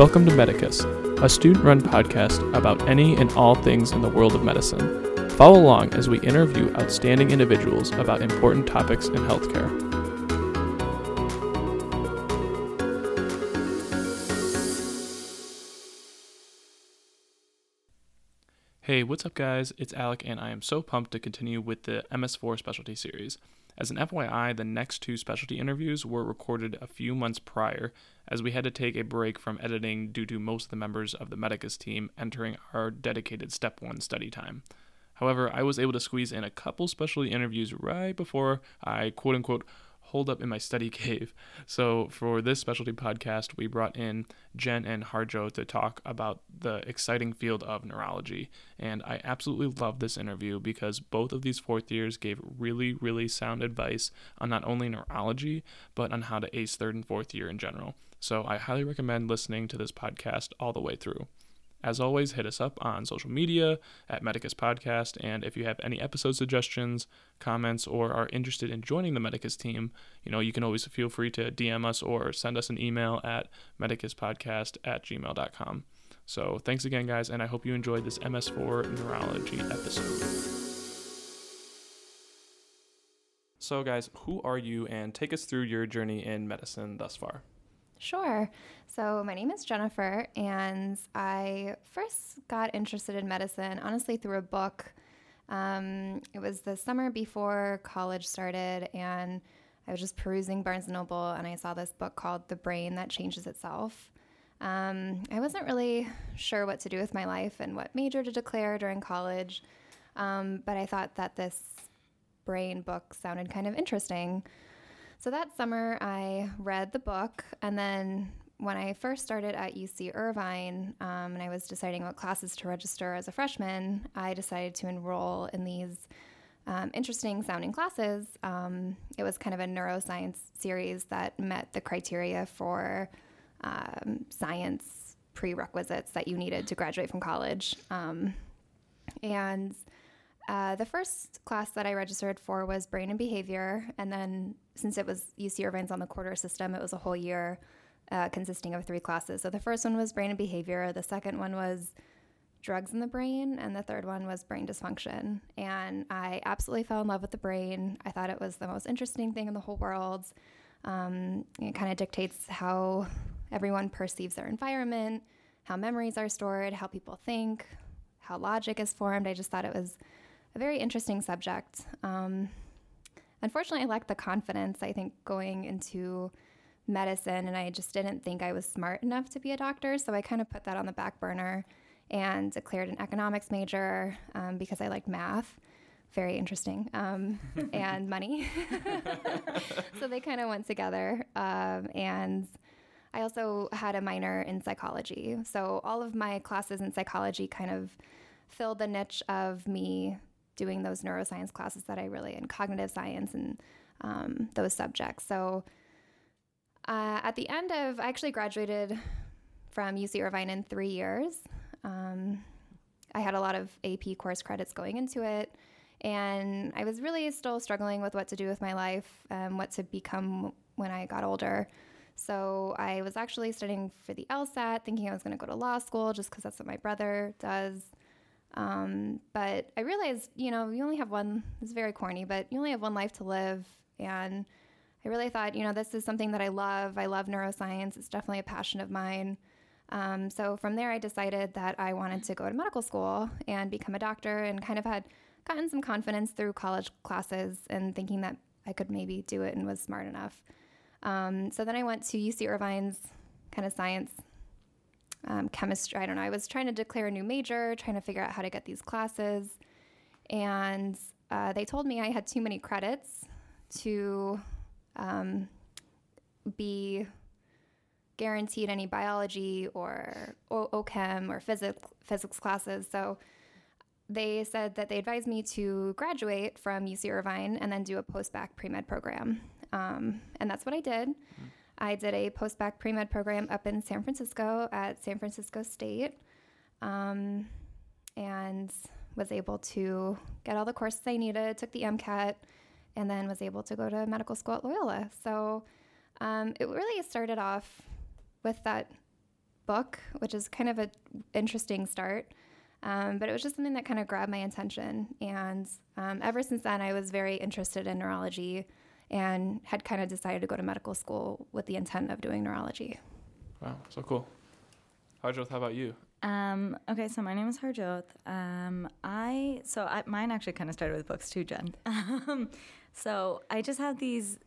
Welcome to Medicus, a student run podcast about any and all things in the world of medicine. Follow along as we interview outstanding individuals about important topics in healthcare. Hey, what's up, guys? It's Alec, and I am so pumped to continue with the MS4 specialty series. As an FYI, the next two specialty interviews were recorded a few months prior, as we had to take a break from editing due to most of the members of the Medicus team entering our dedicated Step 1 study time. However, I was able to squeeze in a couple specialty interviews right before I quote unquote holed up in my study cave. So for this specialty podcast, we brought in Jen and Harjo to talk about the exciting field of neurology. And I absolutely love this interview because both of these fourth years gave really, really sound advice on not only neurology, but on how to ace third and fourth year in general. So I highly recommend listening to this podcast all the way through. As always, hit us up on social media at Medicus Podcast. And if you have any episode suggestions, comments, or are interested in joining the Medicus team, you know, you can always feel free to DM us or send us an email at medicuspodcast at gmail.com. So thanks again, guys, and I hope you enjoyed this MS4 neurology episode. So, guys, who are you and take us through your journey in medicine thus far? Sure. So, my name is Jennifer, and I first got interested in medicine honestly through a book. Um, it was the summer before college started, and I was just perusing Barnes and Noble, and I saw this book called The Brain That Changes Itself. Um, I wasn't really sure what to do with my life and what major to declare during college, um, but I thought that this brain book sounded kind of interesting. So that summer, I read the book, and then when I first started at UC Irvine um, and I was deciding what classes to register as a freshman, I decided to enroll in these um, interesting sounding classes. Um, it was kind of a neuroscience series that met the criteria for um, science prerequisites that you needed to graduate from college. Um, and uh, the first class that I registered for was brain and behavior. And then since it was UC Irvine's on the quarter system, it was a whole year uh, consisting of three classes. So the first one was brain and behavior, the second one was drugs in the brain, and the third one was brain dysfunction. And I absolutely fell in love with the brain. I thought it was the most interesting thing in the whole world. Um, it kind of dictates how everyone perceives their environment, how memories are stored, how people think, how logic is formed. I just thought it was a very interesting subject. Um, unfortunately, I lacked the confidence, I think, going into medicine, and I just didn't think I was smart enough to be a doctor. So I kind of put that on the back burner and declared an economics major um, because I liked math. Very interesting. Um, and money. so they kind of went together. Um, and I also had a minor in psychology. So all of my classes in psychology kind of filled the niche of me doing those neuroscience classes that I really in cognitive science and um, those subjects. So uh, at the end of, I actually graduated from UC Irvine in three years. Um, I had a lot of AP course credits going into it, and I was really still struggling with what to do with my life and what to become when I got older. So I was actually studying for the LSAT, thinking I was going to go to law school just because that's what my brother does. Um, but I realized, you know, you only have one, it's very corny, but you only have one life to live. And I really thought, you know, this is something that I love. I love neuroscience. It's definitely a passion of mine. Um, so from there, I decided that I wanted to go to medical school and become a doctor and kind of had gotten some confidence through college classes and thinking that I could maybe do it and was smart enough. Um, so then I went to UC Irvine's kind of science, um, chemistry. I don't know. I was trying to declare a new major, trying to figure out how to get these classes. And uh, they told me I had too many credits to um, be guaranteed any biology or o- OChem or physics physics classes. So they said that they advised me to graduate from UC Irvine and then do a post bac pre med program. Um, and that's what I did. Mm-hmm. I did a post bac pre med program up in San Francisco at San Francisco State um, and was able to get all the courses I needed, took the MCAT and then was able to go to medical school at Loyola. So um, it really started off with that book, which is kind of an interesting start. Um, but it was just something that kind of grabbed my attention. And um, ever since then, I was very interested in neurology and had kind of decided to go to medical school with the intent of doing neurology. Wow, so cool. Harjoth, how about you? Um, okay, so my name is Harjoth. Um, I so I, mine actually kind of started with books too, Jen. Um, so I just have these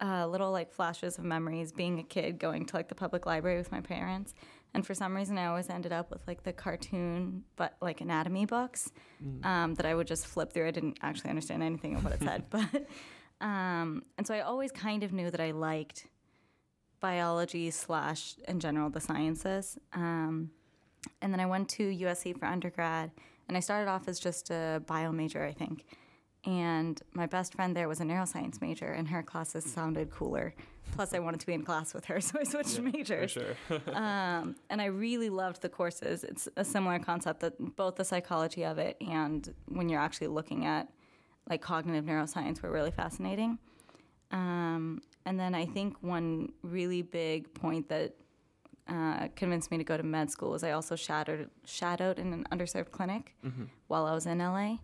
uh, little like flashes of memories being a kid going to like the public library with my parents, and for some reason I always ended up with like the cartoon but like anatomy books Mm. um, that I would just flip through. I didn't actually understand anything of what it said, but um, and so I always kind of knew that I liked biology slash in general the sciences. Um, and then I went to USC for undergrad, and I started off as just a bio major, I think. And my best friend there was a neuroscience major, and her classes sounded cooler. Plus, I wanted to be in class with her, so I switched For majors. sure. Um, and I really loved the courses. It's a similar concept that both the psychology of it and when you're actually looking at like cognitive neuroscience were really fascinating. Um, and then I think one really big point that uh, convinced me to go to med school was I also shadowed shadowed in an underserved clinic Mm-hmm. while I was in LA.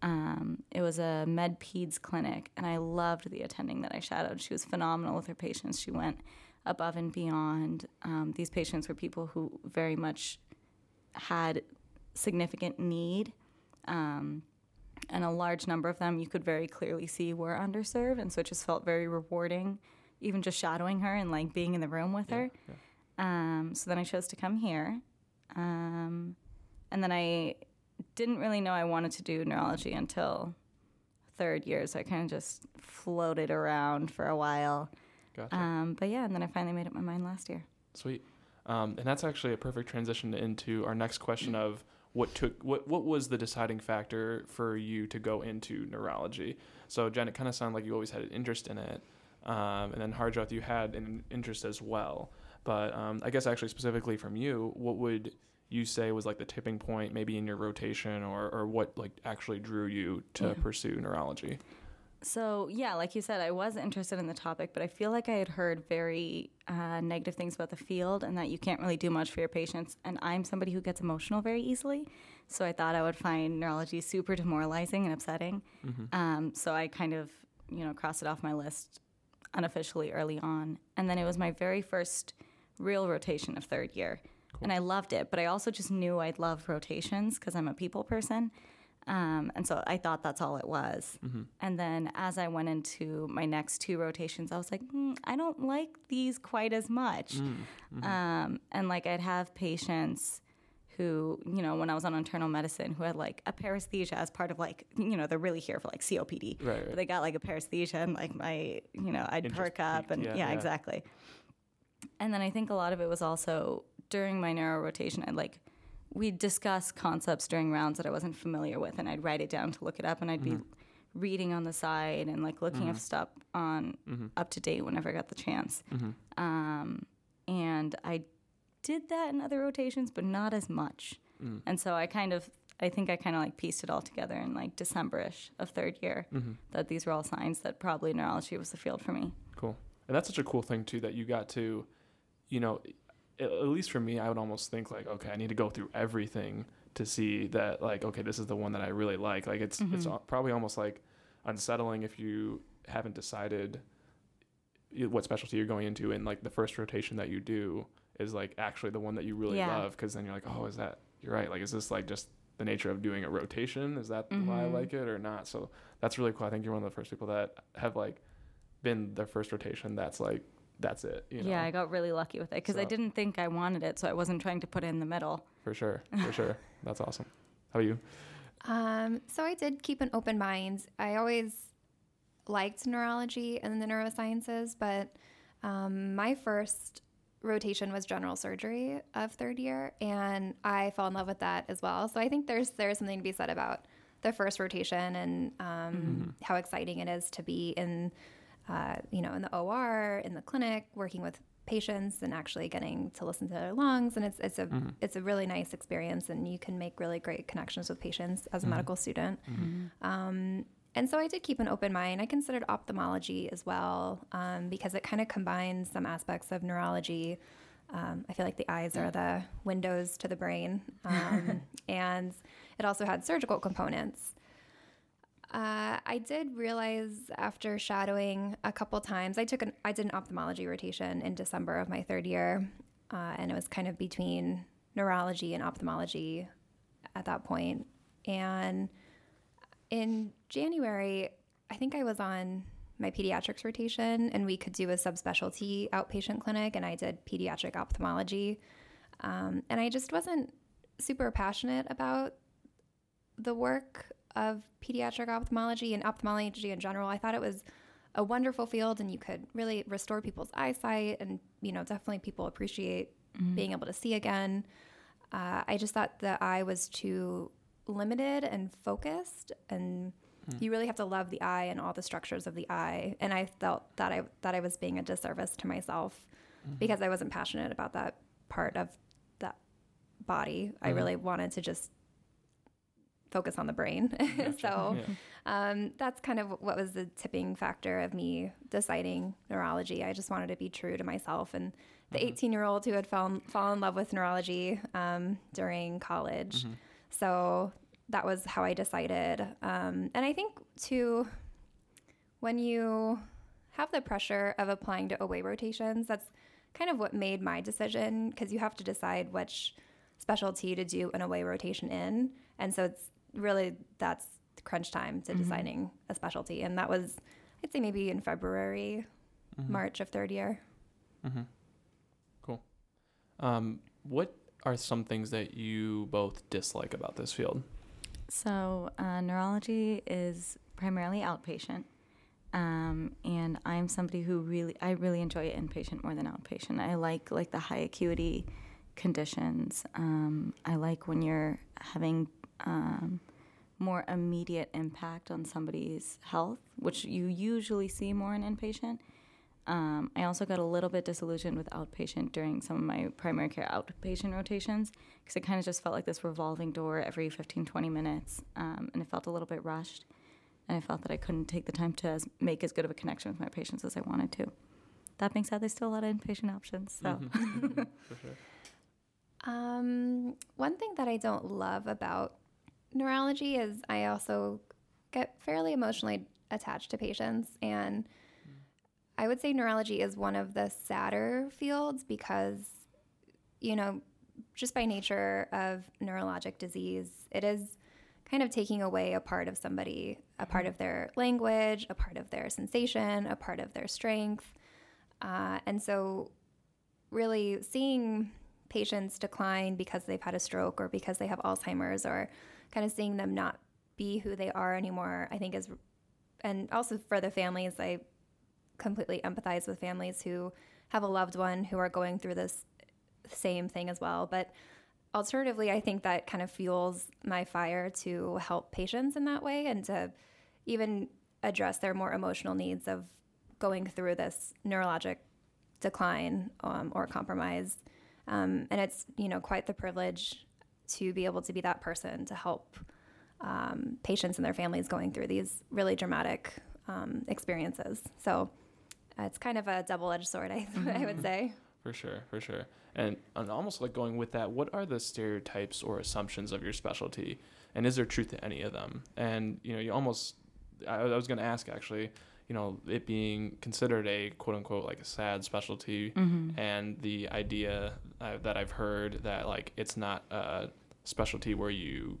Um, it was a med peds clinic, and I loved the attending that I shadowed. She was phenomenal with her patients. She went above and beyond. Um, these patients were people who very much had significant need. Um, and a large number of them you could very clearly see were underserved and so it just felt very rewarding even just shadowing her and like being in the room with her yeah. um, so then i chose to come here um, and then i didn't really know i wanted to do neurology until third year so i kind of just floated around for a while Gotcha. um, but yeah and then i finally made up my mind last year Sweet. Um, and that's actually a perfect transition into our next question of what took what what was the deciding factor for you to go into neurology? So Jen, it kind of sounded like you always had an interest in it, um, and then Harjot, you had an interest as well. But um, I guess actually specifically from you, what would you say was like the tipping point, maybe in your rotation, or or what like actually drew you to Yeah. pursue neurology? So, yeah, like you said, I was interested in the topic, but I feel like I had heard very uh, negative things about the field and that you can't really do much for your patients. And I'm somebody who gets emotional very easily. So I thought I would find neurology super demoralizing and upsetting. Um, so I kind of, you know, crossed it off my list unofficially early on. And then it was my very first real rotation of third year. And I loved it, but I also just knew I'd love rotations because I'm a people person. Um, and so I thought that's all it was. And then as I went into my next two rotations, I was like, mm, I don't like these quite as much. Um, and like I'd have patients who, you know, when I was on internal medicine, who had like a paresthesia as part of like, you know, they're really here for like COPD. Right, right. But they got like a paresthesia and like my, you know, I'd Interest perk up and yeah, yeah, yeah. exactly. And then I think a lot of it was also during my neuro rotation, I'd like, we'd discuss concepts during rounds that I wasn't familiar with, and I'd write it down to look it up, and I'd be mm-hmm. reading on the side and like looking up mm-hmm. stuff on mm-hmm. UpToDate whenever I got the chance. Um, and I did that in other rotations, but not as much. Mm. And so I kind of, I think I kind of like pieced it all together in like December-ish of third year that these were all signs that probably neurology was the field for me. Cool. And that's such a cool thing too that you got to, you know, at least for me, I would almost think like, okay, I need to go through everything to see that like, okay, this is the one that I really like. Like it's it's Mm-hmm. al- probably almost like unsettling if you haven't decided what specialty you're going into and like the first rotation that you do is like actually the one that you really Yeah. love because then you're like, oh, is that you're right? Like, is this like just the nature of doing a rotation? Is that why I Mhm. like it or not? So that's really cool. I think you're one of the first people that have like been their first rotation. That's like that's it. You know? Yeah, I got really lucky with it because I didn't think I wanted it, so I wasn't trying to put it in the middle. for sure, for sure. That's awesome. How about you? Um, so I did keep an open mind. I always liked neurology and the neurosciences, but um, my first rotation was general surgery of third year, and I fell in love with that as well. So I think there's there's something to be said about the first rotation and um, how exciting it is to be in, uh, you know, in the OR, in the clinic, working with patients and actually getting to listen to their lungs and it's it's a it's a really nice experience and you can make really great connections with patients as a medical student um, and so I did keep an open mind. I considered ophthalmology as well um, because it kind of combines some aspects of neurology Um, I feel like the eyes are the windows to the brain. Um, and it also had surgical components. Uh, I did realize after shadowing a couple times, I took an I did an ophthalmology rotation in December of my third year, uh, and it was kind of between neurology and ophthalmology at that point. And in January, I think I was on my pediatrics rotation, and we could do a subspecialty outpatient clinic, and I did pediatric ophthalmology. Um, and I just wasn't super passionate about the work of pediatric ophthalmology and ophthalmology in general. I thought it was a wonderful field and you could really restore people's eyesight and you know definitely people appreciate mm-hmm. being able to see again. Uh, I just thought the eye was too limited and focused and hmm. you really have to love the eye and all the structures of the eye and I felt that I that I was being a disservice to myself mm-hmm. because I wasn't passionate about that part of that body. Mm-hmm. I really wanted to just focus on the brain. Gotcha. so yeah. um, that's kind of what was the tipping factor of me deciding neurology. I just wanted to be true to myself. And the 18 mm-hmm. year old who had fallen, fallen in love with neurology um, during college. Mm-hmm. So that was how I decided. Um, and I think, too, when you have the pressure of applying to away rotations, that's kind of what made my decision because you have to decide which specialty to do an away rotation in. And so it's really that's crunch time to mm-hmm. deciding a specialty. And that was, I'd say maybe in February, mm-hmm. March of third year. Mm-hmm. Cool. Um, what are some things that you both dislike about this field? So, uh, neurology is primarily outpatient. Um, and I'm somebody who really, I really enjoy inpatient more than outpatient. I like like the high acuity conditions. Um, I like when you're having um, more immediate impact on somebody's health, which you usually see more in inpatient. Um, I also got a little bit disillusioned with outpatient during some of my primary care outpatient rotations because it kind of just felt like this revolving door every 15, 20 minutes, um, and it felt a little bit rushed. And I felt that I couldn't take the time to as, make as good of a connection with my patients as I wanted to. That being said, there's still a lot of inpatient options. So, mm-hmm. for sure. Um, one thing that I don't love about neurology is I also get fairly emotionally attached to patients and I would say neurology is one of the sadder fields because you know just by nature of neurologic disease it is kind of taking away a part of somebody a part of their language a part of their sensation a part of their strength. Uh, and so really seeing patients decline because they've had a stroke or because they have alzheimer's or kind of seeing them not be who they are anymore, I think is, and also for the families, I completely empathize with families who have a loved one who are going through this same thing as well. But alternatively, I think that kind of fuels my fire to help patients in that way and to even address their more emotional needs of going through this neurologic decline um, or compromise. Um, and it's you know quite the privilege to be able to be that person to help um, patients and their families going through these really dramatic um, experiences. So uh, it's kind of a double edged sword, I. I would mm-hmm. say. For sure, for sure. And, and almost like going with that, what are the stereotypes or assumptions of your specialty? And is there truth to any of them? And, you know, you almost, I, I was going to ask actually, you know, it being considered a quote unquote like a sad specialty, mm-hmm. and the idea uh, that I've heard that like it's not a specialty where you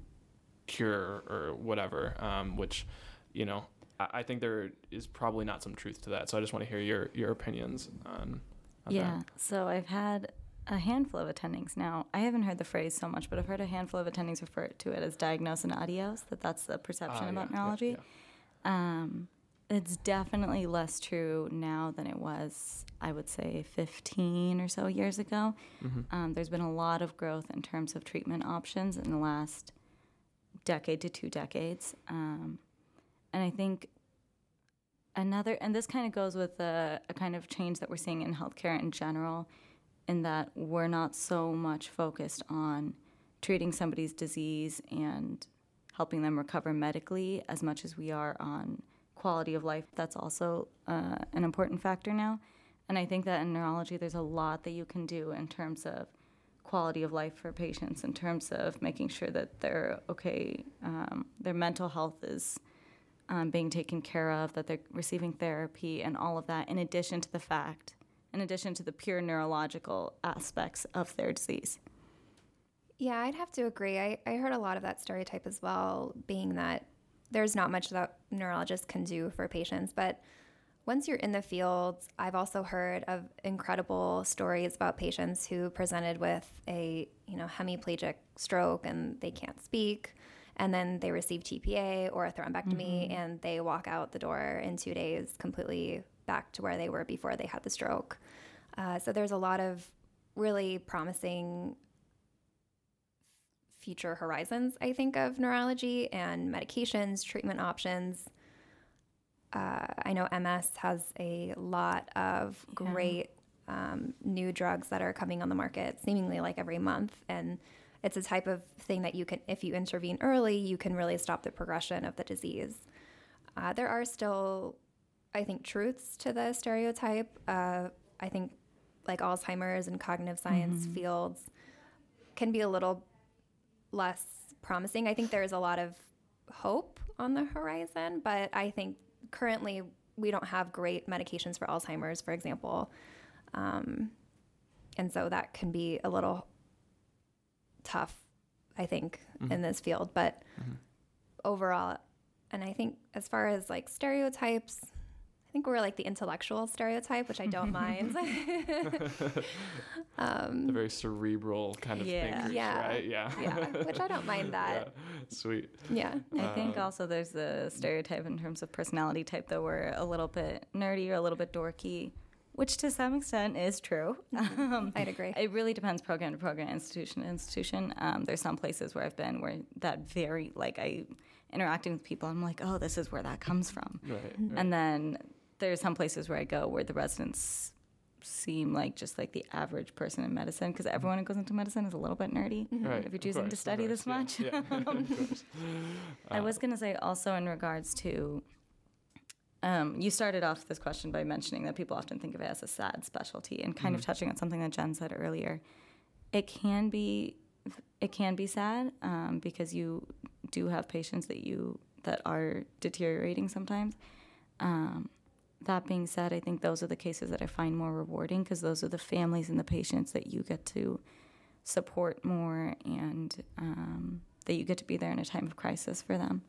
cure or whatever, um, which, you know, I, I, think there is probably not some truth to that. So I just want to hear your your opinions on. on yeah. That. So I've had a handful of attendings now. I haven't heard the phrase so much, but I've heard a handful of attendings refer to it as diagnose and adios. That that's the perception uh, about yeah, neurology. Yeah, yeah. Um, it's definitely less true now than it was, I would say, 15 or so years ago. Mm-hmm. Um, there's been a lot of growth in terms of treatment options in the last decade to two decades. Um, and I think another, and this kind of goes with a, a kind of change that we're seeing in healthcare in general, in that we're not so much focused on treating somebody's disease and helping them recover medically as much as we are on quality of life. That's also uh, an important factor now. And I think that in neurology, there's a lot that you can do in terms of quality of life for patients, in terms of making sure that they're okay, um, their mental health is um, being taken care of, that they're receiving therapy, and all of that, in addition to the fact, in addition to the pure neurological aspects of their disease. Yeah, I'd have to agree. I, I heard a lot of that stereotype as well, being that there's not much that neurologists can do for patients. But once you're in the field, I've also heard of incredible stories about patients who presented with a you know hemiplegic stroke and they can't speak, and then they receive TPA or a thrombectomy, mm-hmm. and they walk out the door in two days completely back to where they were before they had the stroke. Uh, so there's a lot of really promising future horizons, I think, of neurology and medications, treatment options. Uh, I know MS has a lot of great yeah. um, new drugs that are coming on the market seemingly like every month. And it's a type of thing that you can, if you intervene early, you can really stop the progression of the disease. Uh, there are still, I think, truths to the stereotype. Uh, I think, like Alzheimer's and cognitive science mm-hmm. fields, can be a little less promising. I think there's a lot of hope on the horizon, but I think currently we don't have great medications for Alzheimer's, for example. Um, and so that can be a little tough, I think, mm-hmm. in this field. But mm-hmm. overall, and I think as far as like stereotypes, think we're like the intellectual stereotype, which I don't mind. um, the very cerebral kind of yeah. thinkers, yeah. right? Yeah. yeah, which I don't mind that. Yeah. Sweet. Yeah. I think um, also there's the stereotype in terms of personality type that we're a little bit nerdy or a little bit dorky. Which to some extent is true. Mm-hmm. Um, I'd agree. It really depends program to program, institution to institution. Um, there's some places where I've been where that very, like, I interacting with people, I'm like, oh, this is where that comes from. Right, right. And then there's some places where I go where the residents seem like just like the average person in medicine because everyone who goes into medicine is a little bit nerdy mm-hmm. right, if you're choosing course, to study this much. Yeah, yeah. I was going to say also in regards to um, you started off this question by mentioning that people often think of it as a sad specialty and kind mm-hmm. of touching on something that Jen said earlier. It can be it can be sad um, because you do have patients that you that are deteriorating sometimes. Um, that being said, I think those are the cases that I find more rewarding because those are the families and the patients that you get to support more and um, that you get to be there in a time of crisis for them.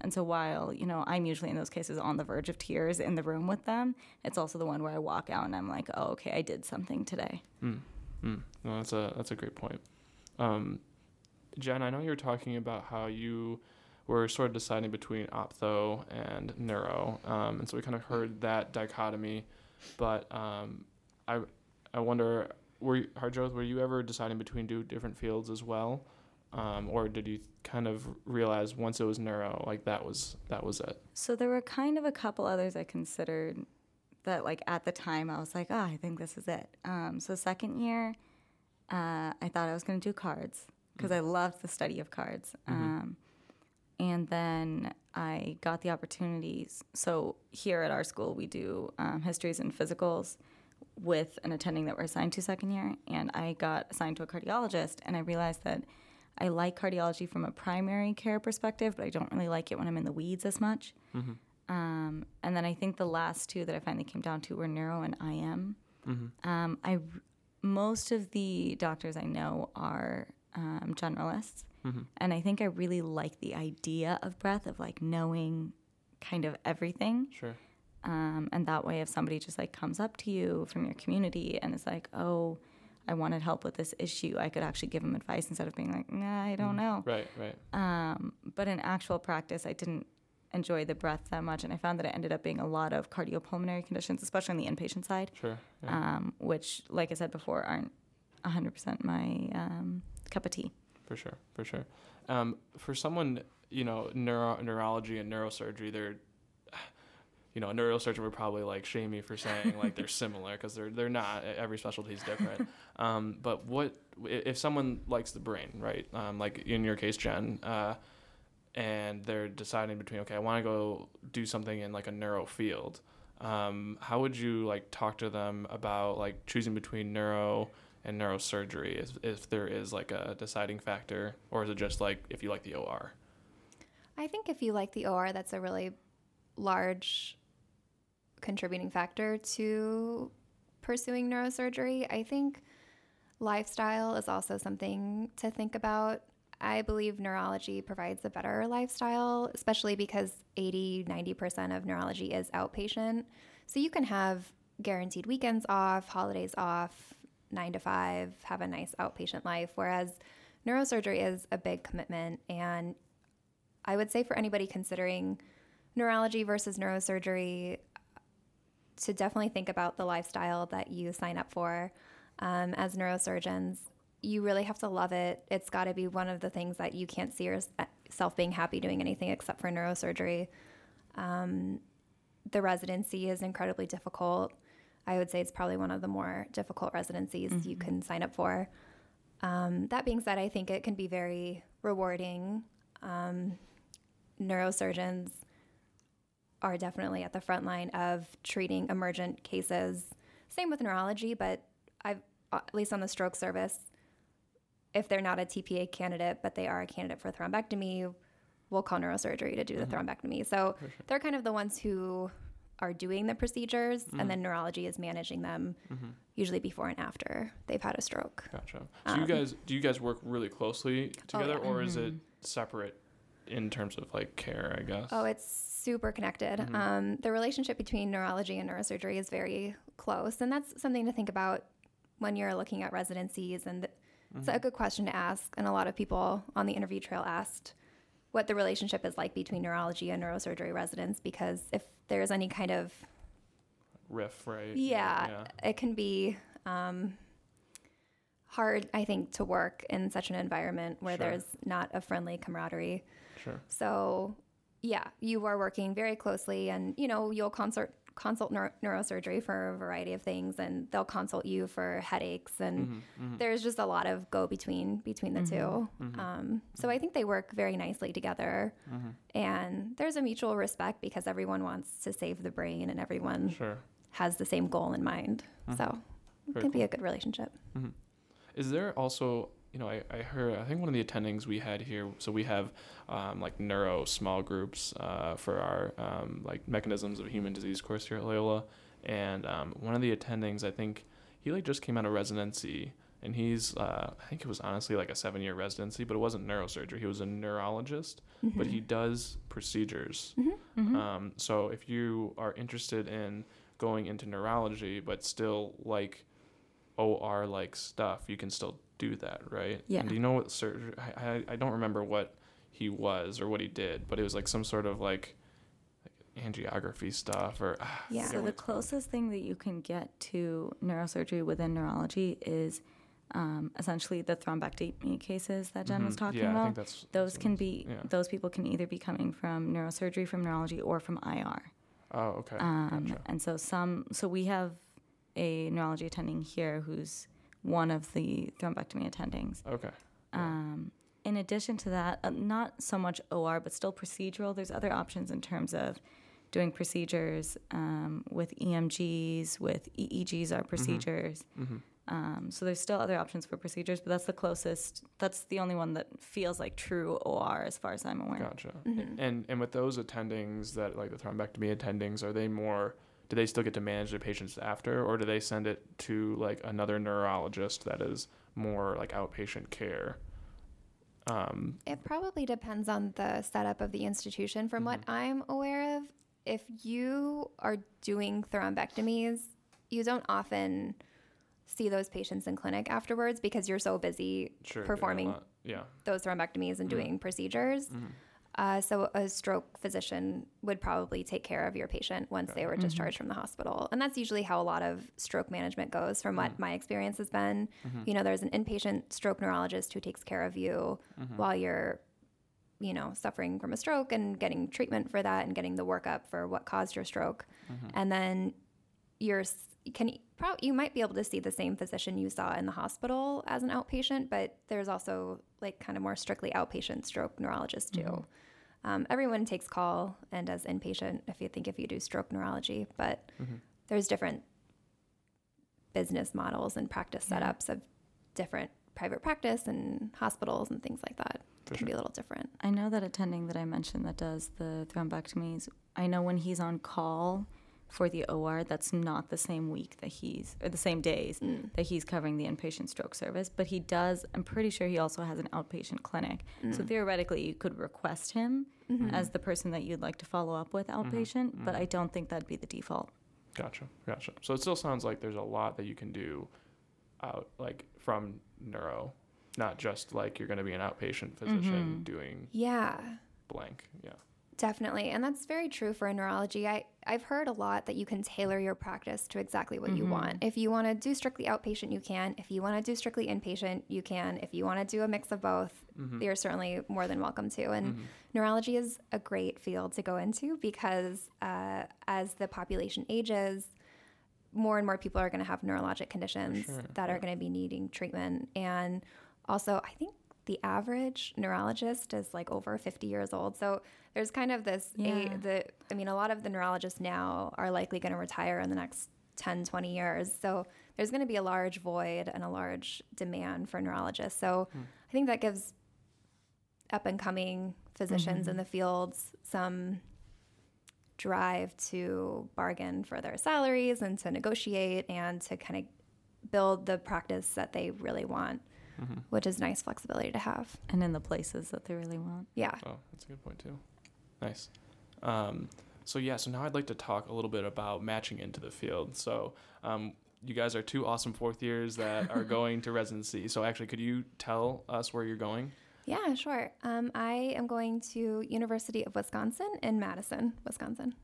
And so while, you know, I'm usually in those cases on the verge of tears in the room with them, it's also the one where I walk out and I'm like, oh, okay, I did something today. Mm. Mm. No, that's a that's a great point. Um, Jen, I know you're talking about how you we're sort of deciding between ophtho and neuro, um, and so we kind of heard that dichotomy. But um, I I wonder, were you, Harjot, were you ever deciding between two different fields as well, um, or did you kind of realize once it was neuro, like that was that was it? So there were kind of a couple others I considered that, like at the time, I was like, oh, I think this is it. Um, so second year, uh, I thought I was going to do cards because mm-hmm. I loved the study of cards. Mm-hmm. And then I got the opportunities. So here at our school, we do um, histories and physicals with an attending that we're assigned to second year, and I got assigned to a cardiologist, and I realized that I like cardiology from a primary care perspective, but I don't really like it when I'm in the weeds as much. Mm-hmm. Um, and then I think the last two that I finally came down to were neuro and IM. Mm-hmm. Um, I most of the doctors I know are um, generalists. Mm-hmm. And I think I really like the idea of breath, of like knowing kind of everything. Sure. Um, and that way, if somebody just like comes up to you from your community and is like, oh, I wanted help with this issue, I could actually give them advice instead of being like, nah, I don't mm. know. Right, right. Um, but in actual practice, I didn't enjoy the breath that much. And I found that it ended up being a lot of cardiopulmonary conditions, especially on the inpatient side. Sure. Yeah. Um, which, like I said before, aren't 100% my um, cup of tea for sure, for sure. Um, for someone, you know, neuro neurology and neurosurgery, they're, you know, a neurosurgeon would probably like shame me for saying like they're similar because they're they're not. Every specialty is different. um, but what if someone likes the brain, right? Um, like in your case, Jen. Uh, and they're deciding between okay, I want to go do something in like a neuro field. um, how would you like talk to them about like choosing between neuro and neurosurgery if, if there is like a deciding factor or is it just like if you like the or I think if you like the OR, that's a really large contributing factor to pursuing neurosurgery. I think lifestyle is also something to think about. I believe neurology provides a better lifestyle, especially because 80, 90% of neurology is outpatient. So you can have guaranteed weekends off, holidays off, nine to five, have a nice outpatient life. Whereas neurosurgery is a big commitment. And I would say for anybody considering neurology versus neurosurgery, to definitely think about the lifestyle that you sign up for um, as neurosurgeons. You really have to love it. It's got to be one of the things that you can't see yourself being happy doing anything except for neurosurgery. Um, the residency is incredibly difficult. I would say it's probably one of the more difficult residencies mm-hmm. you can sign up for. Um, that being said, I think it can be very rewarding. Um, neurosurgeons are definitely at the front line of treating emergent cases. Same with neurology, but I've at least on the stroke service, if they're not a TPA candidate, but they are a candidate for thrombectomy, we'll call neurosurgery to do mm-hmm. the thrombectomy. So they're kind of the ones who are doing the procedures, mm-hmm. and then neurology is managing them, mm-hmm. usually before and after they've had a stroke. Gotcha. So um, you guys, do you guys work really closely together, oh, yeah. or is it mm-hmm. separate in terms of like care? I guess. Oh, it's super connected. Mm-hmm. Um, the relationship between neurology and neurosurgery is very close, and that's something to think about when you're looking at residencies. And mm-hmm. it's a good question to ask, and a lot of people on the interview trail asked what the relationship is like between neurology and neurosurgery residents because if there's any kind of riff, right? Yeah, yeah. it can be um, hard, I think, to work in such an environment where sure. there's not a friendly camaraderie. Sure. So, yeah, you are working very closely, and you know you'll consult consult neuro- neurosurgery for a variety of things, and they'll consult you for headaches, and mm-hmm, mm-hmm. there's just a lot of go between between the mm-hmm, 2 mm-hmm. um, so I think they work very nicely together, mm-hmm. and there's a mutual respect because everyone wants to save the brain, and everyone sure. has the same goal in mind. Mm-hmm. So it very can cool. be a good relationship. Is there also you know, I, I heard, I think one of the attendings we had here, so we have um, like neuro small groups uh, for our um, like mechanisms of human disease course here at Loyola. And um, one of the attendings, I think he like just came out of residency and he's, uh, I think it was honestly like a seven year residency, but it wasn't neurosurgery. He was a neurologist, mm-hmm. but he does procedures. Mm-hmm. Mm-hmm. Um, so if you are interested in going into neurology, but still like OR like stuff, you can still do that, right? Yeah. And do you know what surgery? I, I don't remember what he was or what he did, but it was like some sort of like, like angiography stuff or. Ah, yeah. So the closest thing that you can get to neurosurgery within neurology is. Um, essentially, the thrombectomy cases that Jen mm-hmm. was talking yeah, about, I think that's, those that's can be yeah. those people can either be coming from neurosurgery, from neurology, or from IR. Oh, okay. Um, gotcha. And so some, so we have a neurology attending here who's one of the thrombectomy attendings. Okay. Um, in addition to that, uh, not so much OR, but still procedural. There's other options in terms of doing procedures um, with EMGs, with EEGs are mm-hmm. procedures. Mm-hmm. Um, so there's still other options for procedures, but that's the closest. That's the only one that feels like true OR, as far as I'm aware. Gotcha. Mm-hmm. And and with those attendings that like the thrombectomy attendings, are they more do they still get to manage their patients after, or do they send it to like another neurologist that is more like outpatient care? Um, it probably depends on the setup of the institution. From mm-hmm. what I'm aware of, if you are doing thrombectomies, you don't often see those patients in clinic afterwards because you're so busy sure, performing yeah. those thrombectomies and mm-hmm. doing procedures. Mm-hmm. Uh, so a stroke physician would probably take care of your patient once they were discharged mm-hmm. from the hospital, and that's usually how a lot of stroke management goes. From what mm-hmm. my experience has been, mm-hmm. you know, there's an inpatient stroke neurologist who takes care of you mm-hmm. while you're, you know, suffering from a stroke and getting treatment for that and getting the workup for what caused your stroke, mm-hmm. and then you're can probably you might be able to see the same physician you saw in the hospital as an outpatient, but there's also like kind of more strictly outpatient stroke neurologists too. Mm-hmm. Um, everyone takes call and does inpatient. If you think if you do stroke neurology, but Mm-hmm. there's different business models and practice Yeah. setups of different private practice and hospitals and things like that. For can sure. be a little different. I know that attending that I mentioned that does the thrombectomies. I know when he's on call for the OR, that's not the same week that he's or the same days Mm. that he's covering the inpatient stroke service. But he does. I'm pretty sure he also has an outpatient clinic. So Mm. theoretically, you could request him Mhm. as the person that you'd like to follow up with outpatient. But mhm. I don't think that'd be the default. Gotcha, gotcha. So it still sounds like there's a lot that you can do out like from neuro, not just like you're going to be an outpatient physician Mhm. doing Yeah. blank. Yeah. Definitely. And that's very true for neurology. I, I've heard a lot that you can tailor your practice to exactly what you Mhm. want. If you want to do strictly outpatient, you can. If you want to do strictly inpatient, you can. If you want to do a mix of both, Mhm. you're certainly more than welcome to. And Mhm. neurology is a great field to go into because uh, as the population ages, more and more people are going to have neurologic conditions sure, that are yeah. going to be needing treatment. And also, I think the average neurologist is like over 50 years old. So there's kind of this, a, Yeah. the, I mean, a lot of the neurologists now are likely going to retire in the next 10, 20 years. So there's going to be a large void and a large demand for neurologists. So Hmm. I think that gives up and coming physicians in the fields some drive to bargain for their salaries and to negotiate and to kind of build the practice that they really want, Mhm. which is nice flexibility to have. And in the places that they really want. Yeah. Oh, that's a good point too. Nice. Um, so yeah, so now I'd like to talk a little bit about matching into the field. So um, you guys are two awesome fourth years that are going to residency. So actually, could you tell us where you're going? Yeah, sure. Um, I am going to University of Wisconsin in Madison, Wisconsin.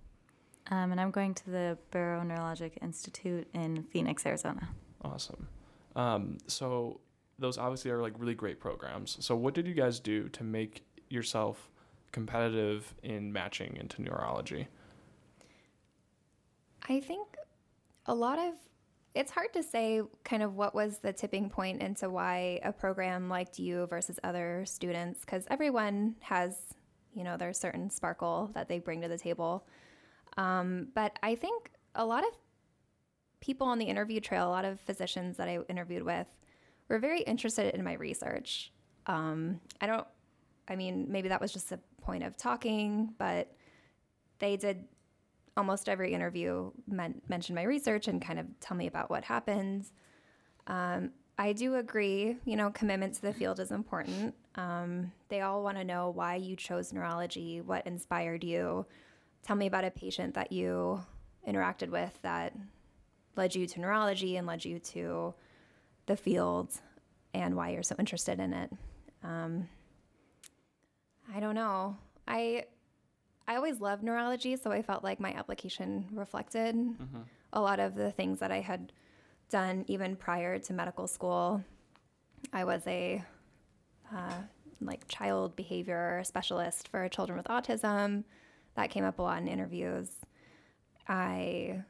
Um, and I'm going to the Barrow Neurologic Institute in Phoenix, Arizona. Awesome. Um, so those obviously are like really great programs. So what did you guys do to make yourself competitive in matching into neurology? I think a lot of it's hard to say kind of what was the tipping point into why a program liked you versus other students because everyone has you know their certain sparkle that they bring to the table um, but i think a lot of people on the interview trail a lot of physicians that i interviewed with were very interested in my research um, i don't i mean maybe that was just a point of talking but they did almost every interview men- mention my research and kind of tell me about what happens. Um, I do agree, you know, commitment to the field is important. Um, they all want to know why you chose neurology, what inspired you. Tell me about a patient that you interacted with that led you to neurology and led you to the field and why you're so interested in it. Um, I don't know. I I always loved neurology, so I felt like my application reflected Mm-hmm. a lot of the things that I had done even prior to medical school. I was a uh, like child behavior specialist for children with autism. That came up a lot in interviews. I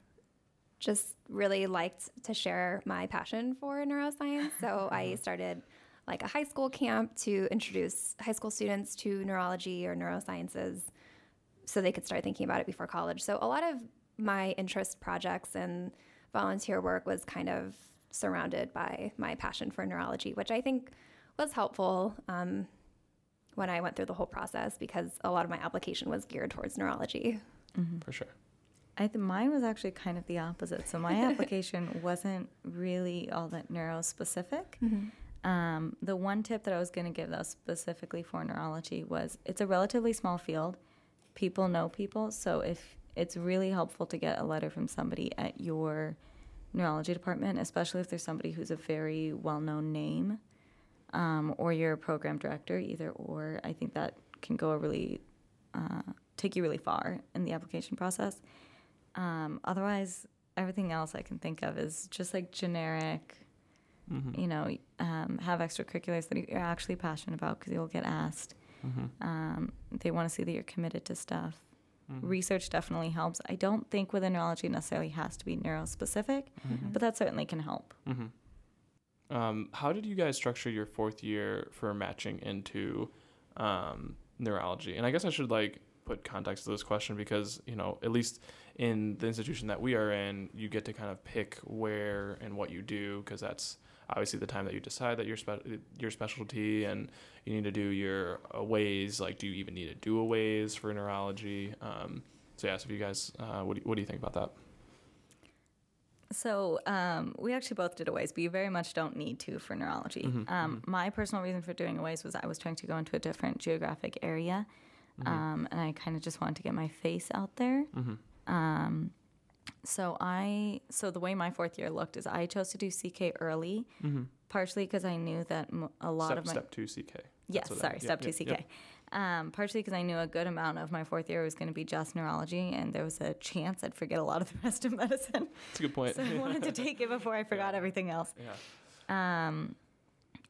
just really liked to share my passion for neuroscience, so I started like a high school camp to introduce high school students to neurology or neurosciences so they could start thinking about it before college. So a lot of my interest projects and volunteer work was kind of surrounded by my passion for neurology, which I think was helpful um, when I went through the whole process because a lot of my application was geared towards neurology. For sure. I th- mine was actually kind of the opposite. So my application wasn't really all that neuro specific. Um, the one tip that I was going to give though, specifically for neurology was it's a relatively small field. People know people, so if it's really helpful to get a letter from somebody at your neurology department, especially if there's somebody who's a very well-known name, um, or you're program director, either or. I think that can go a really uh, take you really far in the application process. Um, otherwise, everything else I can think of is just like generic. Mm-hmm. You know, um, have extracurriculars that you're actually passionate about because you'll get asked. Mm-hmm. Um, they want to see that you're committed to stuff. Mm-hmm. Research definitely helps. I don't think with neurology necessarily has to be neurospecific, Mm-hmm. but that certainly can help. Mm-hmm. Um, how did you guys structure your fourth year for matching into um, neurology? And I guess I should like put context to this question because you know at least in the institution that we are in, you get to kind of pick where and what you do because that's obviously the time that you decide that your spe- your specialty and you need to do your aways. Like, do you even need to do aways for neurology? Um, so yeah, so if you guys, uh, what do you, what do you think about that? So um, we actually both did aways, but you very much don't need to for neurology. Mm-hmm, Um, My personal reason for doing aways was I was trying to go into a different geographic area, Mm-hmm. um, and I kind of just wanted to get my face out there. Mm-hmm. So I, so the way my fourth year looked is I chose to do CK early, partially because I knew that a lot Mm-hmm. Step, of my step two CK. Yes, sorry, yep, step yep, two CK. yep. Um, partially because I knew a good amount of my fourth year was going to be just neurology, and there was a chance I'd forget a lot of the rest of medicine. That's a good point. So I wanted to take it before I forgot everything else. yeah. Um,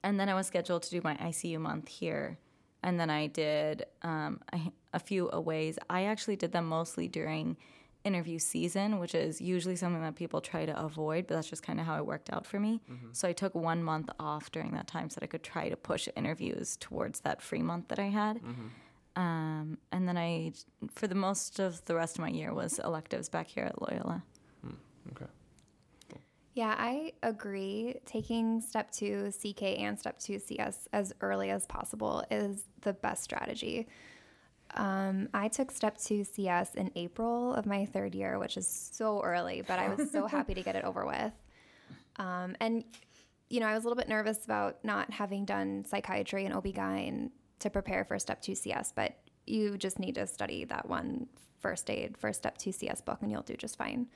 and then I was scheduled to do my ICU month here. And then I did um, a, a few aways. I actually did them mostly during interview season, which is usually something that people try to avoid, but that's just kind of how it worked out for me. Mm-hmm. So I took one month off during that time so that I could try to push interviews towards that free month that I had. Mm-hmm. Um, and then I, for the most of the rest of my year, was electives back here at Loyola. Hmm, okay. Yeah, I agree. Taking step two CK and step two CS as early as possible is the best strategy. Um, I took step two CS in April of my third year, which is so early, but I was so happy to get it over with. Um, and, you know, I was a little bit nervous about not having done psychiatry and OB-GYN to prepare for step two CS, but you just need to study that one first aid first step two CS book and you'll do just fine.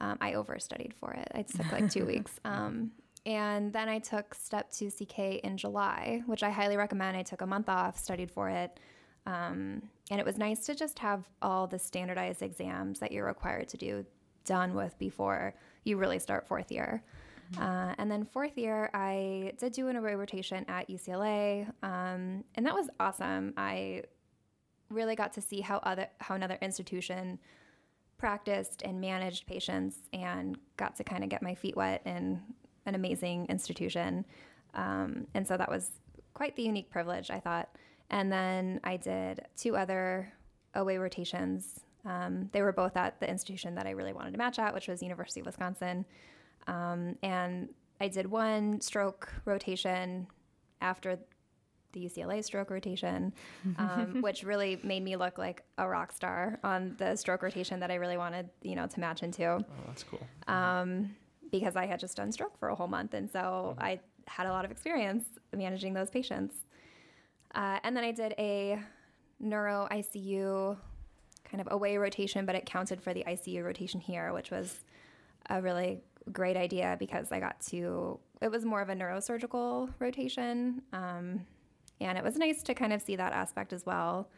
Um, I overstudied for it. I took like two weeks. Um, and then I took step two CK in July, which I highly recommend. I took a month off, studied for it. Um, and it was nice to just have all the standardized exams that you're required to do done with before you really start fourth year. Uh, and then fourth year, I did do an away rotation at UCLA, um, and that was awesome. I really got to see how other how another institution practiced and managed patients, and got to kind of get my feet wet in an amazing institution. Um, and so that was quite the unique privilege, I thought. And then I did two other away rotations. Um, they were both at the institution that I really wanted to match at, which was University of Wisconsin. Um, and I did one stroke rotation after the UCLA stroke rotation, um, which really made me look like a rock star on the stroke rotation that I really wanted, you know, to match into Oh, that's cool. um, because I had just done stroke for a whole month, and so I had a lot of experience managing those patients. Uh, and then I did a neuro ICU kind of away rotation, but it counted for the ICU rotation here, which was a really great idea because I got to. It was more of a neurosurgical rotation, um, and it was nice to kind of see that aspect as well,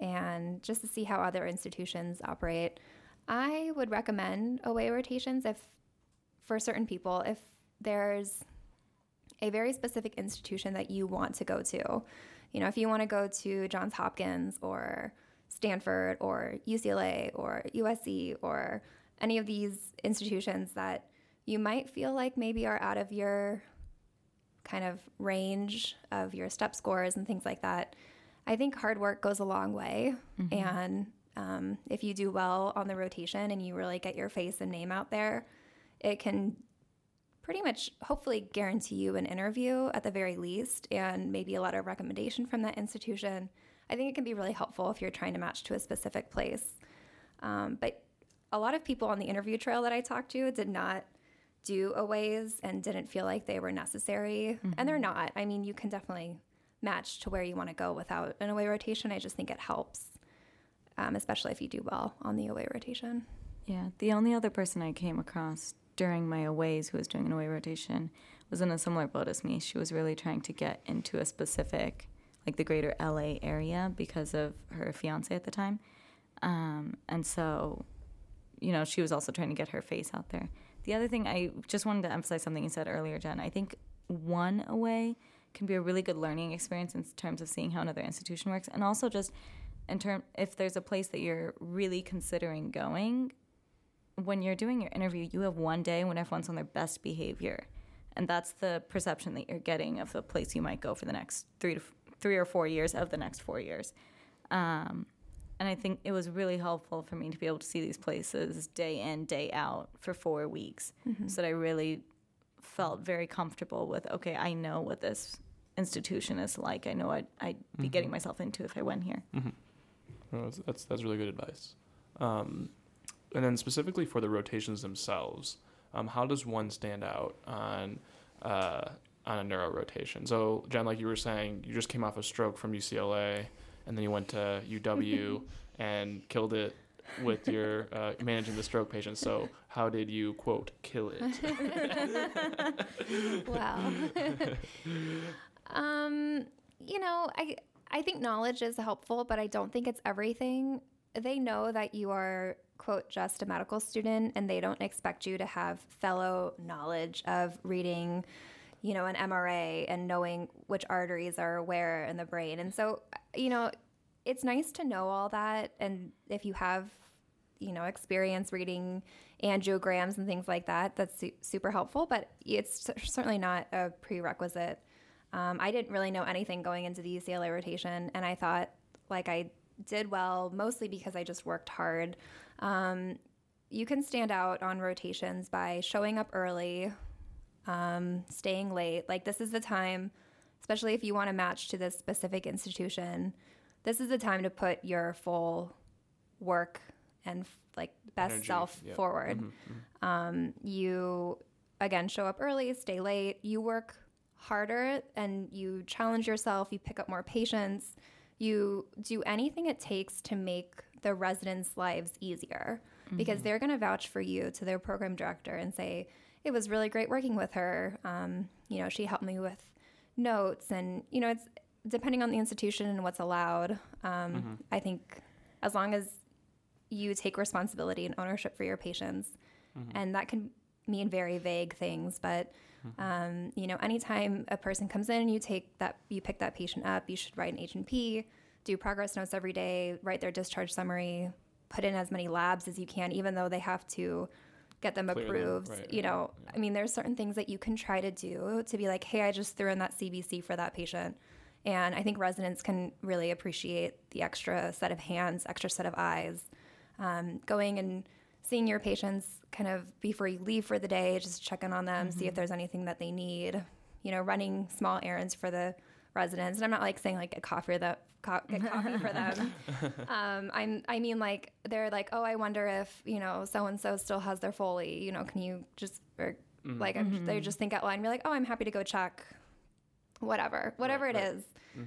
and just to see how other institutions operate. I would recommend away rotations if for certain people if there's a very specific institution that you want to go to. You know, if you want to go to Johns Hopkins or Stanford or UCLA or USC or any of these institutions that you might feel like maybe are out of your kind of range of your step scores and things like that. I think hard work goes a long way. And um, if you do well on the rotation and you really get your face and name out there, it can pretty much hopefully guarantee you an interview at the very least and maybe a letter of recommendation from that institution. I think it can be really helpful if you're trying to match to a specific place. Um, but a lot of people on the interview trail that I talked to did not do aways and didn't feel like they were necessary. And they're not. I mean, you can definitely match to where you want to go without an away rotation. I just think it helps, um, especially if you do well on the away rotation. Yeah, the only other person I came across during my aways who was doing an away rotation was in a similar boat as me. She was really trying to get into a specific, like the greater LA area because of her fiance at the time. Um, and so, you know, she was also trying to get her face out there. The other thing, I just wanted to emphasize something you said earlier, Jen. I think one away can be a really good learning experience in terms of seeing how another institution works, and also just in term if there's a place that you're really considering going, when you're doing your interview, you have one day when everyone's on their best behavior, and that's the perception that you're getting of the place you might go for the next three to three or four years of the next four years. Um, and I think it was really helpful for me to be able to see these places day in, day out for four weeks, Mm-hmm. so that I really felt very comfortable with. Okay, I know what this institution is like. I know what I'd be Mm-hmm. getting myself into if I went here. No, that's, that's that's really good advice. Um, and then specifically for the rotations themselves, um, how does one stand out on uh, on a neuro rotation? So, Jen, like you were saying, you just came off a stroke from UCLA, and then you went to UW and killed it with your uh, managing the stroke patients. So, how did you quote kill it? wow. um, you know, I I think knowledge is helpful, but I don't think it's everything. They know that you are quote just a medical student and they don't expect you to have fellow knowledge of reading, you know, an MRA and knowing which arteries are where in the brain. And so, you know, it's nice to know all that. And if you have you know experience reading angiograms and things like that that's su- super helpful but it's certainly not a prerequisite. Um, i didn't really know anything going into the ucla rotation and i thought like i did well mostly because i just worked hard um, you can stand out on rotations by showing up early um, staying late like this is the time especially if you want to match to this specific institution this is the time to put your full work and like best Energy, self yeah. forward. Mhm, mhm. Um, you again show up early, stay late. You work harder and you challenge yourself. You pick up more patients, You do anything it takes to make the residents' lives easier because they're going to vouch for you to their program director and say it was really great working with her. Um, you know, she helped me with notes and you know it's depending on the institution and what's allowed. Um, I think as long as you take responsibility and ownership for your patients, and that can mean very vague things, but um, you know, anytime a person comes in, you take that, you pick that patient up, you should write an H and P, do progress notes every day, write their discharge summary, put in as many labs as you can, even though they have to get them approved. right, you right, know, I mean, there's certain things that you can try to do to be like, hey, I just threw in that CBC for that patient. And I think residents can really appreciate the extra set of hands, extra set of eyes. Um, going and seeing your patients kind of before you leave for the day, just checking on them, see if there's anything that they need. You know, running small errands for the residents. And I'm not like saying like a coffee that co- get coffee for them. Um, I'm I mean like they're like, oh, I wonder if you know so and so still has their Foley. You know, can you just or like I'm, they just think out loud and be like, oh, I'm happy to go check. Whatever, whatever Right, it right. is,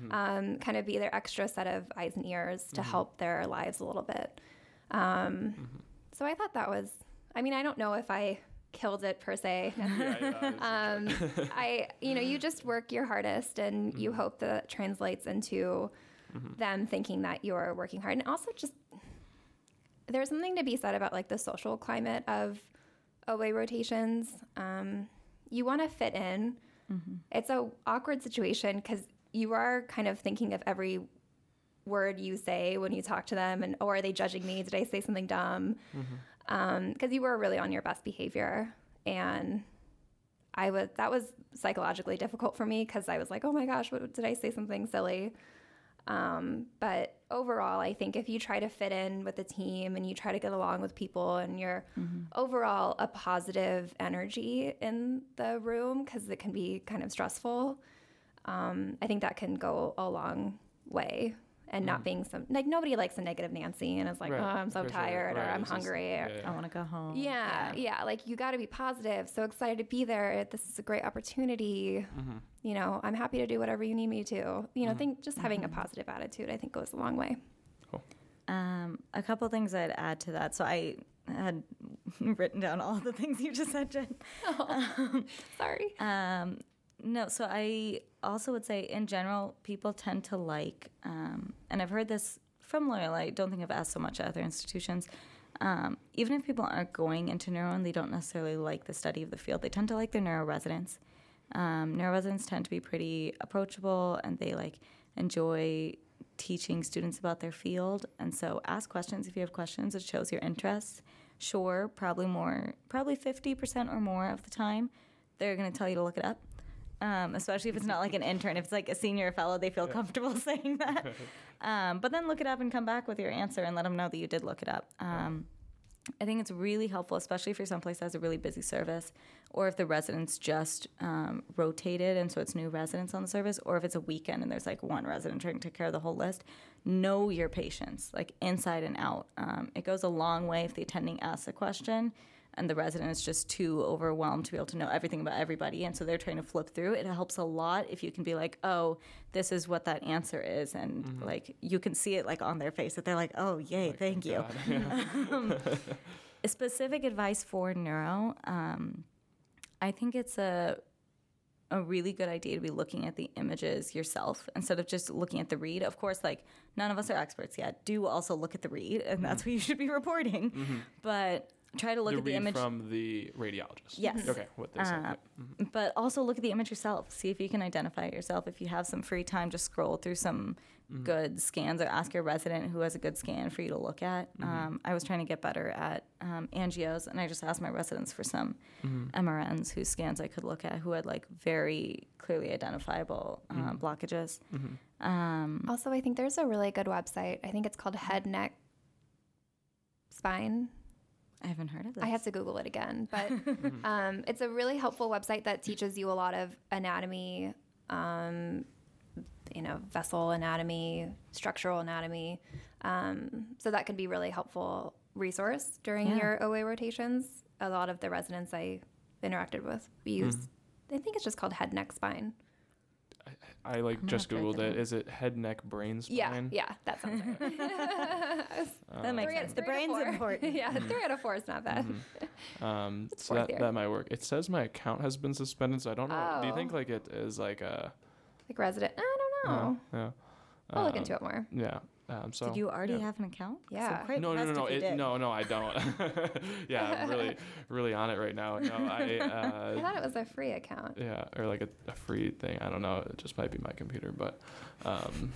um, kind of be their extra set of eyes and ears to help their lives a little bit. Um, So I thought that was. I mean, I don't know if I killed it per se. Yeah, yeah, um, I, you know, you just work your hardest and you hope that translates into them thinking that you're working hard. And also just there's something to be said about like the social climate of away rotations. Um, you want to fit in. It's a awkward situation because you are kind of thinking of every word you say when you talk to them and or are they judging me did i say something dumb because you were really on your best behavior. And i was that was psychologically difficult for me because i was like oh my gosh what, did i say something silly? Um, but overall i think if you try to fit in with the team and you try to get along with people and you're overall a positive energy in the room because it can be kind of stressful um, i think that can go a long way and not being some like nobody likes a negative Nancy and is like, Right, oh, I'm so for sure. tired or I'm it's hungry. yeah, or, yeah. I want to go home. yeah, yeah, Like you got to be positive. So excited to be there. This is a great opportunity. Mm-hmm. You know, I'm happy to do whatever you need me to. You know, think just having a positive attitude, I think, goes a long way. Um, a couple things I'd add to that. So I had written down all the things you just said, Jen. Sorry. Um, no, so I also would say in general, people tend to like, um, and I've heard this from Loyola. I don't think I've asked so much at other institutions. Um, even if people aren't going into neuro and they don't necessarily like the study of the field, they tend to like their neuro residents. Um, neuro residents tend to be pretty approachable and they like enjoy teaching students about their field. And so ask questions if you have questions. It shows your interest. Sure, probably more, probably 50% or more of the time, they're going to tell you to look it up. Um, especially if it's not like an intern. If it's like a senior fellow, they feel comfortable saying that. Um, but then look it up and come back with your answer and let them know that you did look it up. Um, I think it's really helpful, especially for someplace that has a really busy service, or if the residents just um, rotated and so it's new residents on the service, or if it's a weekend and there's like one resident trying to take care of the whole list. Know your patients, like inside and out. Um, it goes a long way if the attending asks a question and the resident is just too overwhelmed to be able to know everything about everybody and so they're trying to flip through it helps a lot if you can be like oh this is what that answer is and Mm-hmm. like you can see it like on their face that they're like oh yay thank you yeah. specific advice for neuro um, i think it's a a really good idea to be looking at the images yourself instead of just looking at the read. Of course, like none of us are experts yet. Do also look at the read, and that's what you should be reporting. But try to look the at the read image. from the radiologist. Yes. Okay. What they say. Uh, yeah. but also look at the image yourself. See if you can identify it yourself. If you have some free time, just scroll through some good scans or ask your resident who has a good scan for you to look at. Um, I was trying to get better at um, angios, and I just asked my residents for some MRNs whose scans I could look at who had like very clearly identifiable uh, blockages. Um, Also, I think there's a really good website. I think it's called Head Neck Spine. I haven't heard of this. I have to Google it again, but um, it's a really helpful website that teaches you a lot of anatomy, um, you know, vessel anatomy, structural anatomy. Um, so that could be really helpful resource during Yeah. your away rotations. A lot of the residents I interacted with use. I think it's just called head, neck, spine. I like gonna just have to write googled it. Is it. down. Is it head, neck, brain, Yeah, spine? yeah, that sounds right. that makes Three sense. The three out of brain's four. important. yeah, three out of four is not bad. Um, so that, year. that might work. It says my account has been suspended, so I don't know. Do you Oh. think like it is like a? Like resident, I don't uh, know. yeah. I'll look Um, into it more. Yeah. Um, so Did you already yeah. have an account? Yeah. I'm quite No, no, no, no, it, no, no, I don't. yeah, I'm really, really on it right now. No, I, I uh, thought it was a free account. yeah, or like a, a free thing. I don't know. It just might be my computer, but um,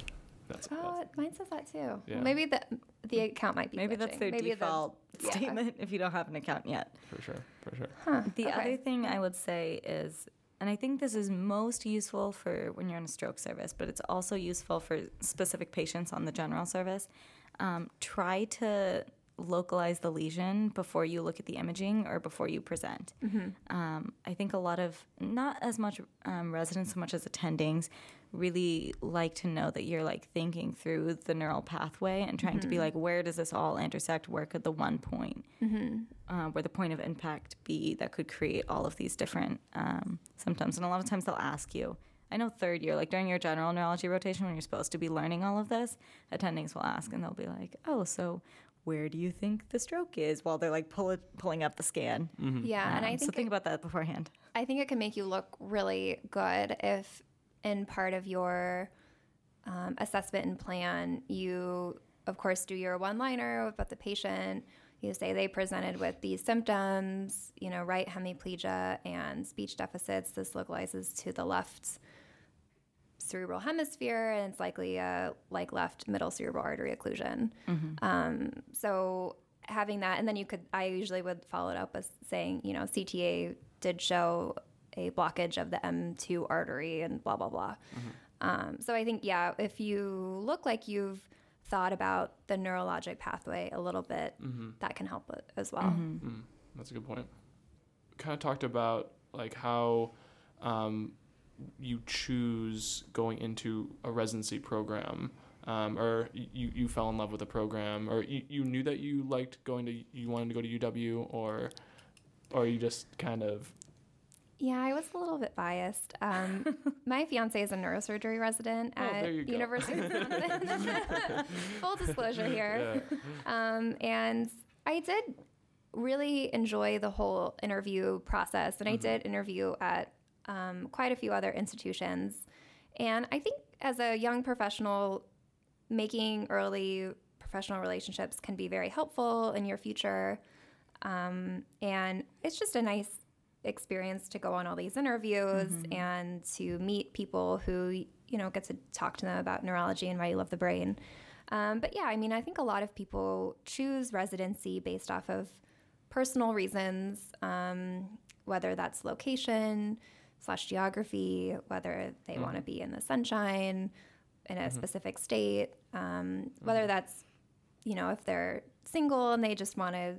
that's, Oh, that's it- mine says that too. Yeah. Maybe the the account might be. Maybe that's their Maybe the- default yeah. statement if you don't have an account yet. for sure, for sure. huh, The okay. other thing I would say is, and I think this is most useful for when you're in a stroke service, but it's also useful for specific patients on the general service. Um, try to localize the lesion before you look at the imaging or before you present. Um, I think a lot of, not as much um, residents so much as attendings, really like to know that you're like thinking through the neural pathway and trying to be like, where does this all intersect? Where could the one point, uh, where the point of impact be that could create all of these different um, symptoms? And a lot of times they'll ask you. I know third year, like during your general neurology rotation, when you're supposed to be learning all of this, attendings will ask and they'll be like, oh, so where do you think the stroke is? While they're like pull it, pulling up the scan. Yeah, and I Um, think so think it, about that beforehand. I think it can make you look really good if, in part of your um, assessment and plan, you of course do your one-liner about the patient. You say they presented with these symptoms, you know, right hemiplegia and speech deficits. This localizes to the left cerebral hemisphere, and it's likely a like left middle cerebral artery occlusion. Um, so having that, and then you could, I usually would follow it up with saying, you know, CTA did show a blockage of the M2 artery and blah, blah, blah. Um, so I think, yeah, if you look like you've thought about the neurologic pathway a little bit, that can help as well. Mm, that's a good point. Kind of talked about like how um, you choose going into a residency program, um, or you you fell in love with a program, or you, you knew that you liked going to you wanted to go to UW, or or you just kind of Yeah, I was a little bit biased. Um, my fiance is a neurosurgery resident Oh, at there you go. University of Wisconsin. Full disclosure here. yeah, Um, and I did really enjoy the whole interview process, and I did interview at um, quite a few other institutions. And I think as a young professional, making early professional relationships can be very helpful in your future. Um, and it's just a nice experience to go on all these interviews and to meet people who, you know, get to talk to them about neurology and why you love the brain. Um, but yeah, I mean, I think a lot of people choose residency based off of personal reasons, um, whether that's location, slash geography, whether they want to be in the sunshine, in a specific state, um, whether that's, you know, if they're single and they just want to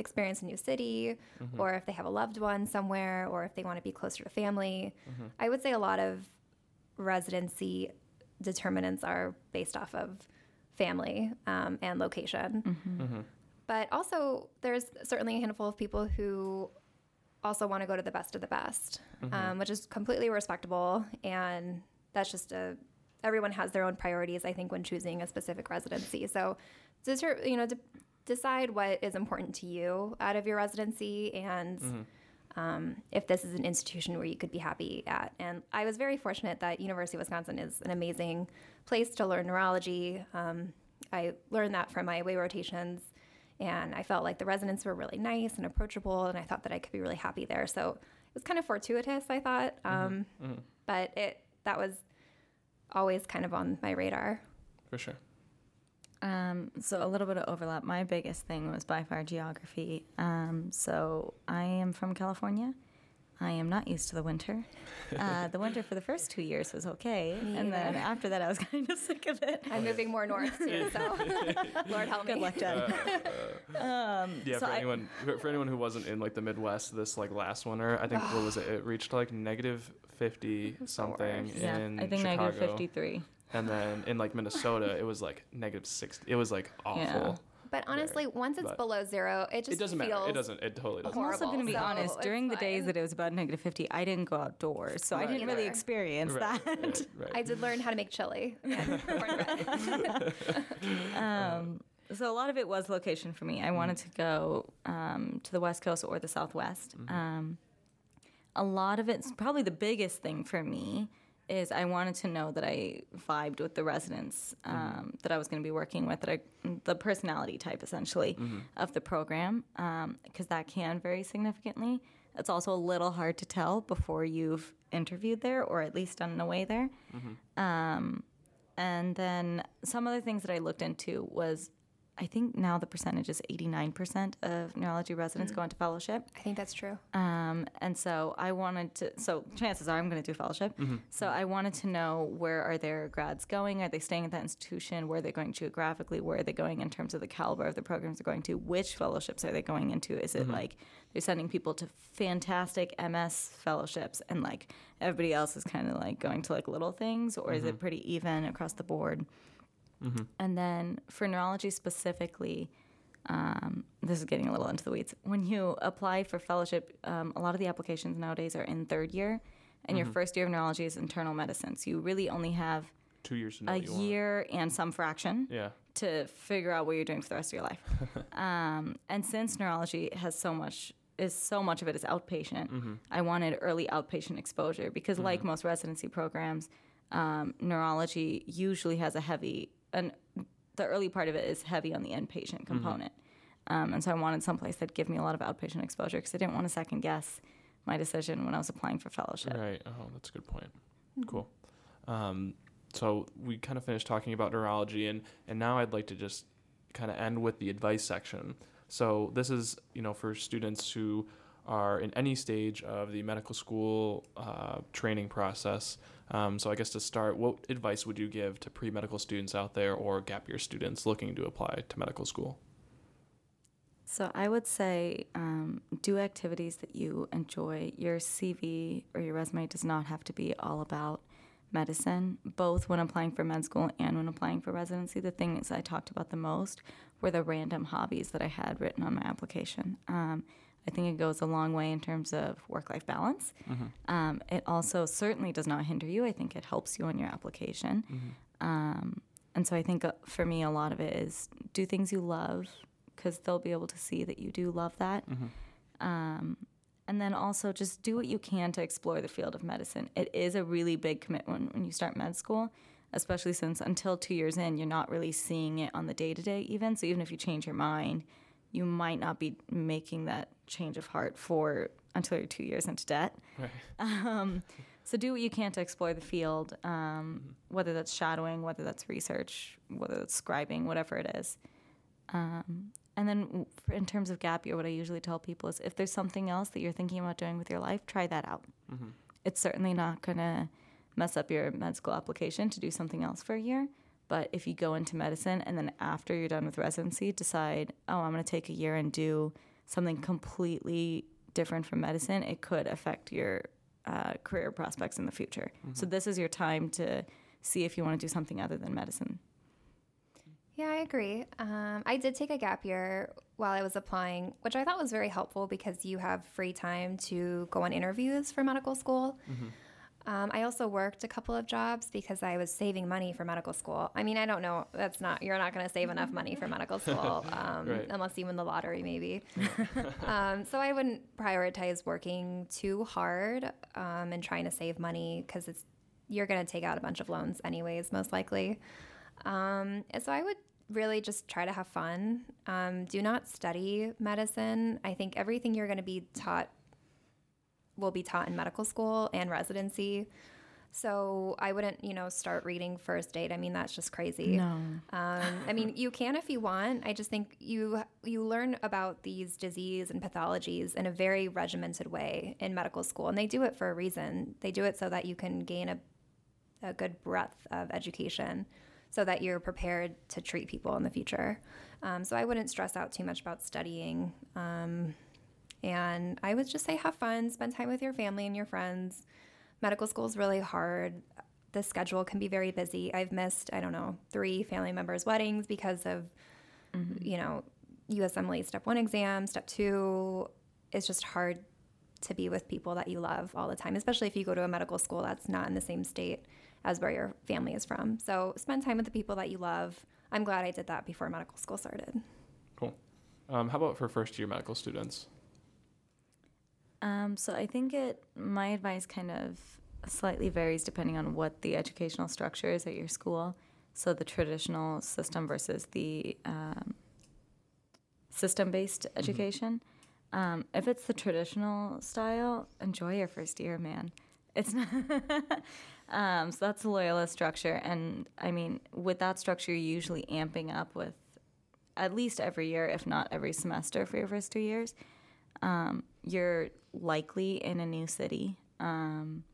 experience a new city, mm-hmm. or if they have a loved one somewhere, or if they want to be closer to family. Mm-hmm. I would say a lot of residency determinants are based off of family um, and location. Mm-hmm. But also, there's certainly a handful of people who also want to go to the best of the best, um, which is completely respectable. And that's just a, everyone has their own priorities, I think, when choosing a specific residency. So, deter, you know, de- decide what is important to you out of your residency and um, if this is an institution where you could be happy at. And I was very fortunate that University of Wisconsin is an amazing place to learn neurology. Um, I learned that from my away rotations, and I felt like the residents were really nice and approachable, and I thought that I could be really happy there. So it was kind of fortuitous, I thought, um, but it that was always kind of on my radar. For sure. Um, so a little bit of overlap. My biggest thing was by far geography. Um, so I am from California. I am not used to the winter. Uh, the winter for the first two years was okay, Me and then after that, I was kind of sick of it. I'm moving more north too, so Lord help me. Good luck, Jen. um, Yeah, so for I- anyone for- for anyone who wasn't in like the Midwest this like last winter, I think what was it? It reached like negative fifty something worst. yeah, in I think Chicago, negative fifty-three. And then in like Minnesota, it was like negative sixty. It was like awful. Yeah. But honestly, once it's But- below zero, it just It doesn't feels matter. It doesn't. It totally doesn't. I'm also going to be so honest. it's During the days that it was about negative 50, I didn't go outdoors, so I didn't really experience Right, that. right, right. I did learn how to make chili and. Um, so a lot of it was location for me. I wanted to go um, to the West Coast or the Southwest. Um, a lot of it's probably the biggest thing for me is I wanted to know that I vibed with the residents um, that I was going to be working with, that I, the personality type essentially of the program, because that can vary significantly. It's also a little hard to tell before you've interviewed there or at least done an away there. Um, and then some other things that I looked into was I think now the percentage is 89% of neurology residents mm. go into fellowship. I think that's true. Um, and so I wanted to, so chances are I'm going to do fellowship. Mm-hmm. So I wanted to know where are their grads going? Are they staying at that institution? Where are they going geographically? Where are they going in terms of the caliber of the programs they're going to? Which fellowships are they going into? Is it mm-hmm. like they're sending people to fantastic MS fellowships and like everybody else is kind of like going to like little things? Or is it mm-hmm. pretty even across the board? And then for neurology specifically, um, this is getting a little into the weeds. When you apply for fellowship, um, a lot of the applications nowadays are in third year, and your first year of neurology is internal medicine. So you really only have Two years a what you want. year and some fraction Yeah. to figure out what you're doing for the rest of your life. um, and since neurology has so much is so much of it is outpatient, I wanted early outpatient exposure because like most residency programs, um, neurology usually has a heavy and the early part of it is heavy on the inpatient component. Um, and so I wanted someplace that'd give me a lot of outpatient exposure because I didn't want to second guess my decision when I was applying for fellowship. Right. Oh, that's a good point. Cool. Um, so we kind of finished talking about neurology, and and now I'd like to just kind of end with the advice section. So this is you know for students who are in any stage of the medical school uh, training process. Um, so I guess to start, what advice would you give to pre-medical students out there or gap year students looking to apply to medical school? So I would say um, do activities that you enjoy. Your CV or your resume does not have to be all about medicine. Both when applying for med school and when applying for residency, the things I talked about the most were the random hobbies that I had written on my application. Um, I think it goes a long way in terms of work-life balance. Um, it also certainly does not hinder you. I think it helps you on your application. Um, and so I think uh, for me, a lot of it is do things you love because they'll be able to see that you do love that. Um, and then also just do what you can to explore the field of medicine. It is a really big commitment when you start med school, especially since until two years in, you're not really seeing it on the day to day, even. So even if you change your mind, you might not be making that change of heart for until you're two years into debt. Right. Um, so do what you can to explore the field, um, whether that's shadowing, whether that's research, whether that's scribing, whatever it is. Um, and then for- in terms of gap year, what I usually tell people is if there's something else that you're thinking about doing with your life, try that out. it's certainly not going to mess up your med school application to do something else for a year. But if you go into medicine and then after you're done with residency, decide, oh, I'm going to take a year and do something completely different from medicine, it could affect your uh, career prospects in the future. Mm-hmm. So this is your time to see if you want to do something other than medicine. Yeah, I agree. Um, I did take a gap year while I was applying, which I thought was very helpful because you have free time to go on interviews for medical school. Mm-hmm. Um, I also worked a couple of jobs because I was saving money for medical school. I mean, I don't know. That's not, you're not going to save enough money for medical school um, right. unless you win the lottery, maybe. um, so I wouldn't prioritize working too hard um, and trying to save money because it's, you're going to take out a bunch of loans anyways, most likely. Um, so I would really just try to have fun. Um, do not study medicine. I think everything you're going to be taught will be taught in medical school and residency. So I wouldn't, you know, start reading first aid. I mean, that's just crazy. No. Um, I mean, you can if you want. I just think you you learn about these disease and pathologies in a very regimented way in medical school, and they do it for a reason. They do it so that you can gain a a good breadth of education, so that you're prepared to treat people in the future. Um, so I wouldn't stress out too much about studying. Um, and I would just say have fun, spend time with your family and your friends. Medical school is really hard. The schedule can be very busy. I've missed, I don't know, three family members' weddings because of, mm-hmm. you know, USMLE step one exam, step two. It's just hard to be with people that you love all the time, especially if you go to a medical school that's not in the same state as where your family is from. So spend time with the people that you love. I'm glad I did that before medical school started. Cool. Um, how about for first year medical students? Um, so I think it. My advice kind of slightly varies depending on what the educational structure is at your school. So the traditional system versus the um, system-based mm-hmm. education. Um, if it's the traditional style, enjoy your first year, man. It's not. um, so that's the Loyola structure, and I mean, with that structure, you're usually amping up with at least every year, if not every semester, for your first two years. Um, you're likely in a new city, um,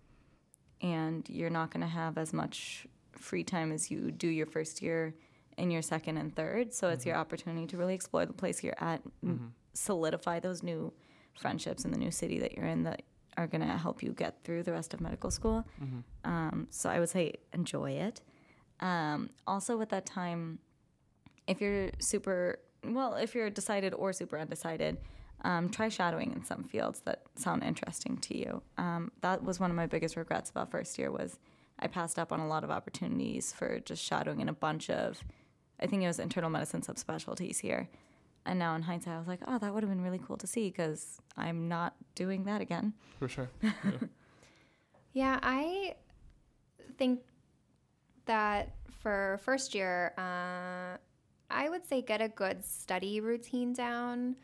and you're not going to have as much free time as you do your first year in your second and third. So mm-hmm. it's your mm-hmm. opportunity to really explore the place you're at, mm-hmm. solidify those new friendships in the new city that you're in that are going to help you get through the rest of medical school. Mm-hmm. Um, so I would say enjoy it. Um, also, with that time, if you're super well, if you're decided or super undecided, um, try shadowing in some fields that sound interesting to you. Um, that was one of my biggest regrets about first year was I passed up on a lot of opportunities for just shadowing in a bunch of, I think it was internal medicine subspecialties here. And now in hindsight, I was like, oh, that would have been really cool to see because I'm not doing that again. For sure. Yeah, yeah I think that for first year, uh, I would say get a good study routine down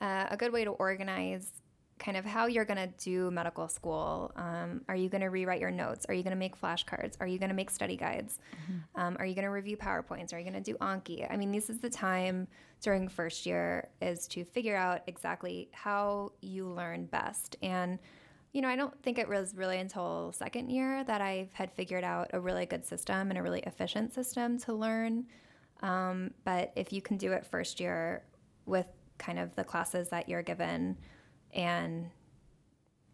uh, a good way to organize kind of how you're going to do medical school. Um, are you going to rewrite your notes? Are you going to make flashcards? Are you going to make study guides? Mm-hmm. Um, are you going to review PowerPoints? Are you going to do Anki? I mean, this is the time during first year is to figure out exactly how you learn best. And, you know, I don't think it was really until second year that I had figured out a really good system and a really efficient system to learn. Um, but if you can do it first year with kind of the classes that you're given and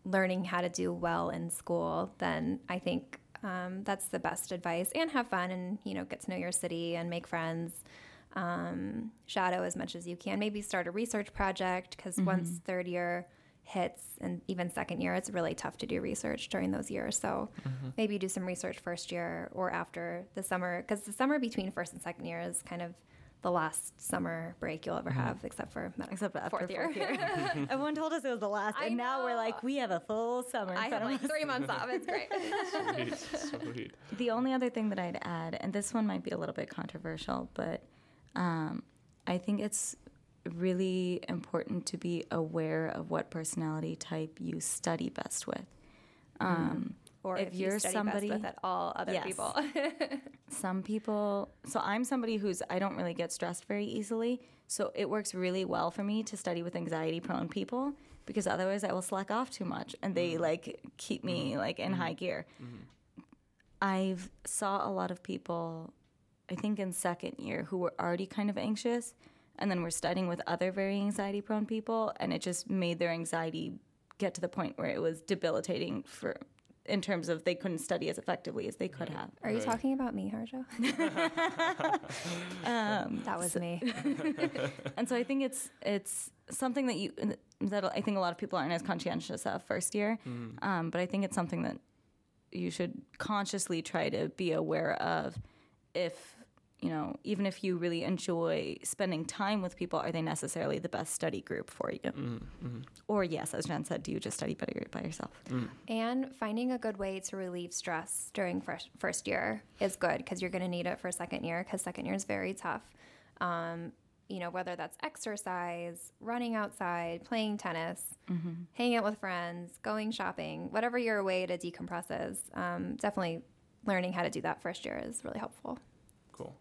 learning how to do well in school, then I think um, that's the best advice. And have fun and you know get to know your city and make friends. Um, shadow as much as you can. Maybe start a research project because mm-hmm. once third year hits and even second year, it's really tough to do research during those years. So mm-hmm. maybe do some research first year or after the summer because the summer between first and second year is kind of the last summer break you'll ever mm-hmm. have, except for medical, except for fourth year. Fourth year. Everyone told us it was the last, I and know. now we're like, we have a full summer. I have like three months off. It's great. sweet, sweet. The only other thing that I'd add, and this one might be a little bit controversial, but um, I think it's really important to be aware of what personality type you study best with. Mm-hmm. Um, or if, if you're you somebody with at all other yes. people. some people. So I'm somebody who's I don't really get stressed very easily. So it works really well for me to study with anxiety prone people because otherwise I will slack off too much and they mm. like keep me mm-hmm. like in mm-hmm. high gear. Mm-hmm. I've saw a lot of people I think in second year who were already kind of anxious and then were studying with other very anxiety prone people and it just made their anxiety get to the point where it was debilitating for in terms of they couldn't study as effectively as they could have. Are you Right. talking about me, Harjo? that was me. and so I think it's it's something that you that I think a lot of people aren't as conscientious of first year, um, but I think it's something that you should consciously try to be aware of. If you know, even if you really enjoy spending time with people, are they necessarily the best study group for you? Or yes, as Jen said, do you just study better by yourself? And finding a good way to relieve stress during first, first year is good because you're going to need it for second year because second year is very tough. Um, you know, whether that's exercise, running outside, playing tennis, hanging out with friends, going shopping, whatever your way to decompress is, um, definitely learning how to do that first year is really helpful. Cool.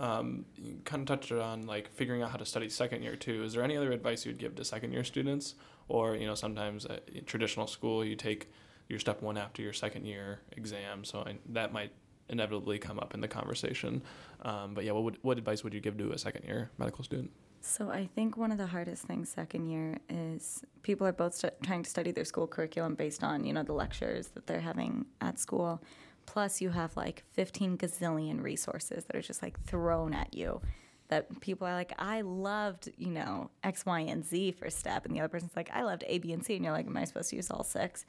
Um, you kind of touched on like figuring out how to study second year too. Is there any other advice you'd give to second year students, or you know sometimes at traditional school you take your step one after your second year exam, so I, that might inevitably come up in the conversation. Um, but yeah, what would, what advice would you give to a second year medical student? So I think one of the hardest things second year is people are both stu- trying to study their school curriculum based on you know the lectures that they're having at school. Plus, you have like 15 gazillion resources that are just like thrown at you. That people are like, I loved, you know, X, Y, and Z for STEP, and the other person's like, I loved A, B, and C, and you're like, Am I supposed to use all six?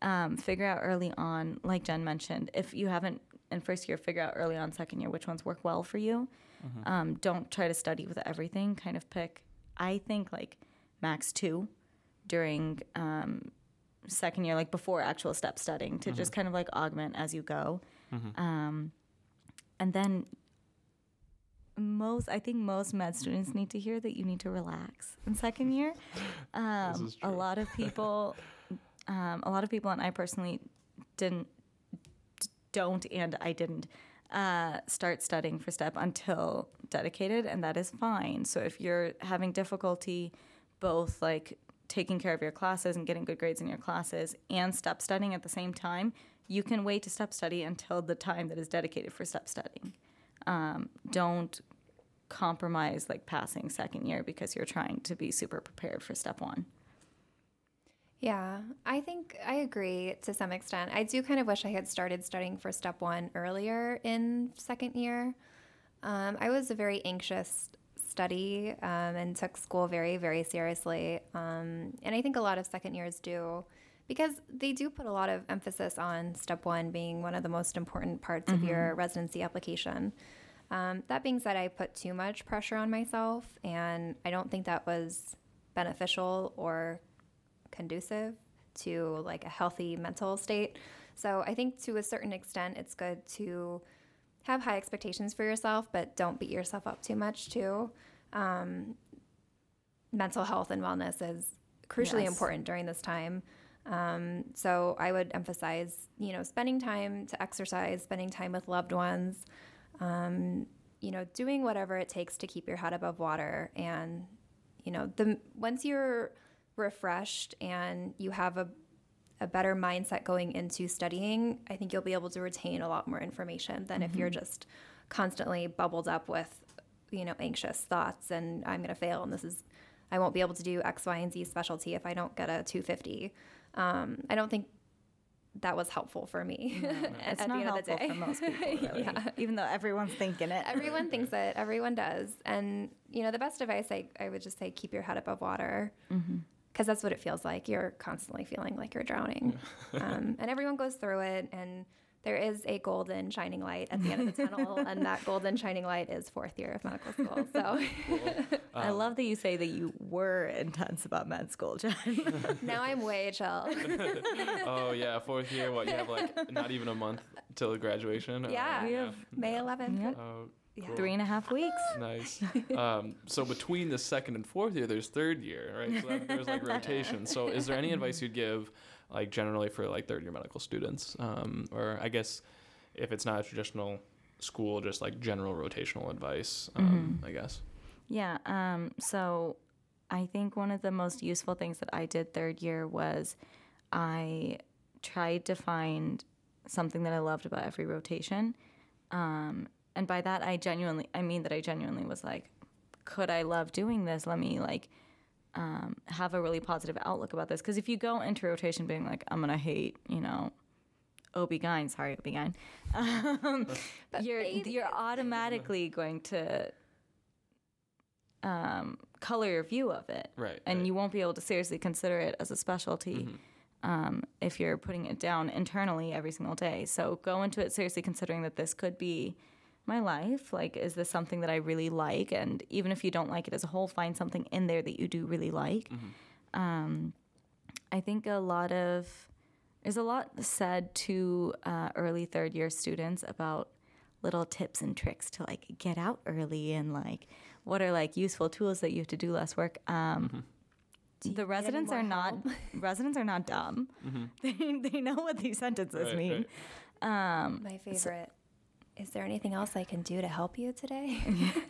Um, figure out early on, like Jen mentioned, if you haven't in first year, figure out early on second year which ones work well for you. Um, don't try to study with everything. Kind of pick, I think, like max two during um, second year, like before actual step studying, to just kind of like augment as you go. Um, and then most, I think most med students need to hear that you need to relax in second year. Um, a lot of people, um, a lot of people, and I personally didn't, d- don't, and I didn't uh, start studying for STEP until dedicated, and that is fine. So if you're having difficulty both like taking care of your classes and getting good grades in your classes and step studying at the same time, you can wait to step study until the time that is dedicated for step studying. Um, don't compromise like passing second year because you're trying to be super prepared for step one. Yeah, I think I agree to some extent. I do kind of wish I had started studying for step one earlier in second year. Um, I was a very anxious study um, and took school very, very seriously. Um, and I think a lot of second years do because they do put a lot of emphasis on step one being one of the most important parts of your residency application. Um, that being said, I put too much pressure on myself, and I don't think that was beneficial or conducive to like a healthy mental state. So I think to a certain extent, it's good to have high expectations for yourself, but don't beat yourself up too much too. Um, mental health and wellness is crucially Yes. important during this time. Um, so I would emphasize, you know, spending time to exercise, spending time with loved ones, um, you know, doing whatever it takes to keep your head above water. And, you know, the once you're refreshed and you have a a better mindset going into studying, I think you'll be able to retain a lot more information than if you're just constantly bubbled up with, you know, anxious thoughts and I'm going to fail and this is, I won't be able to do X, Y, and Z specialty if I don't get a 250. Um, I don't think that was helpful for me at, It's at the not end of the helpful day. for most people, really. Yeah. Even though everyone's thinking it. Everyone thinks it. Everyone does. And, you know, the best advice I, I would just say keep your head above water because that's what it feels like. You're constantly feeling like you're drowning. um, and everyone goes through it. And there is a golden shining light at the end of the tunnel. and that golden shining light is fourth year of medical school. So I love that you say that you were intense about med school, Jen. now I'm way chill. oh yeah, fourth year. What you have like not even a month till graduation. or- Yeah. We have May 11th. Yep. Oh, Yeah. cool. three and a half weeks. Nice. Um, so between the second and fourth year, there's third year, right? So that, there's like rotation. So is there any advice you'd give, like generally for like third year medical students, um, or I guess if it's not a traditional school, just like general rotational advice, um, I guess. Yeah. Um, so I think one of the most useful things that I did third year was I tried to find something that I loved about every rotation. Um, and by that, I genuinely, I mean that I genuinely was like, could I love doing this? Let me like um, have a really positive outlook about this. Because if you go into rotation being like, I'm gonna hate, you know, OB-GYN, sorry, OB-GYN, um, you're you're automatically going to um, color your view of it, Right, And right. you won't be able to seriously consider it as a specialty um, if you're putting it down internally every single day. So go into it seriously, considering that this could be my life. Like, is this something that I really like? And even if you don't like it as a whole, find something in there that you do really like. Um, I think a lot of there's a lot said to uh, early third year students about little tips and tricks to like get out early and like what are like useful tools that you have to do less work. Um, the residents more are not residents are not dumb. They, they know what these sentences Right, mean. right. My favorite. Is there anything else I can do to help you today?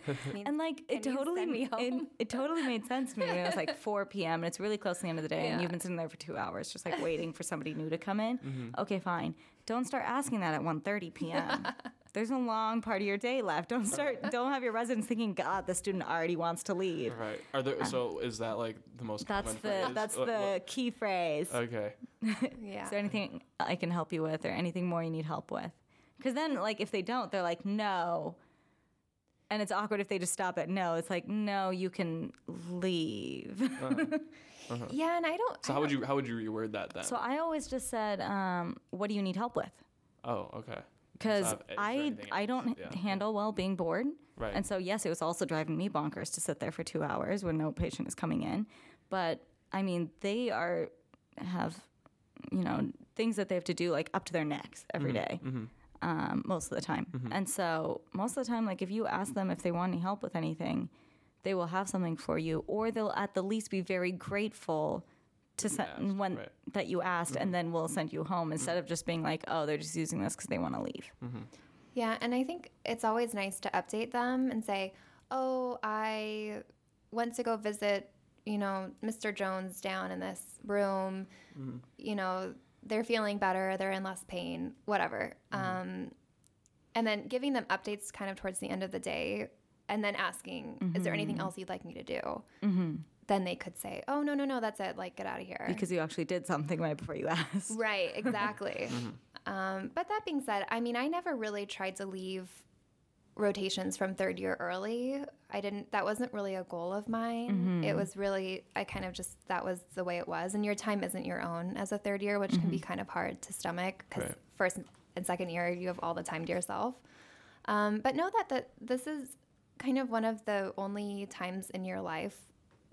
And like it totally, send me it, home? it totally made sense to me when it was like 4 p.m. and it's really close to the end of the day, and you've been sitting there for two hours, just like waiting for somebody new to come in. Mm-hmm. Okay, fine. Don't start asking that at 1:30 p.m. There's a long part of your day left. Don't start. Don't have your residents thinking, God, the student already wants to leave. Right. Are there? So is that like the most? That's common the phrase? that's What- the what- key phrase. Okay. yeah. Is there anything I can help you with, or anything more you need help with? Because then, like, if they don't, they're like, no. And it's awkward if they just stop at no. It's like, no, you can leave. Uh-huh. Uh-huh. Yeah, and I don't. So how would you how would you reword that then? So I always just said, um, "What do you need help with?" oh, okay. Because So, is there I I don't Yeah. handle well being bored, Right. and so yes, it was also driving me bonkers to sit there for two hours when no patient is coming in. But I mean, they are have you know things that they have to do like up to their necks every mm-hmm. day, mm-hmm. Um, most of the time. Mm-hmm. And so most of the time, like if you ask them if they want any help with anything, they will have something for you, or they'll at the least be very grateful to send asked, when right. that you asked, and mm-hmm. then we'll send you home mm-hmm. instead of just being like, oh, they're just using this because they want to leave. Yeah, and I think it's always nice to update them and say, "Oh, I went to go visit, you know, Mr. Jones down in this room. You know, they're feeling better, they're in less pain, whatever." Um, and then giving them updates kind of towards the end of the day, and then asking, "Is there anything else you'd like me to do?" Then they could say, "Oh, no, no, no, that's it. Like, get out of here." Because you actually did something right before you asked. Right, exactly. um, but that being said, I mean, I never really tried to leave rotations from third year early. I didn't, that wasn't really a goal of mine. It was really, I kind of just, that was the way it was. And your time isn't your own as a third year, which can be kind of hard to stomach because Right. first and second year, you have all the time to yourself. Um, but know that, that this is kind of one of the only times in your life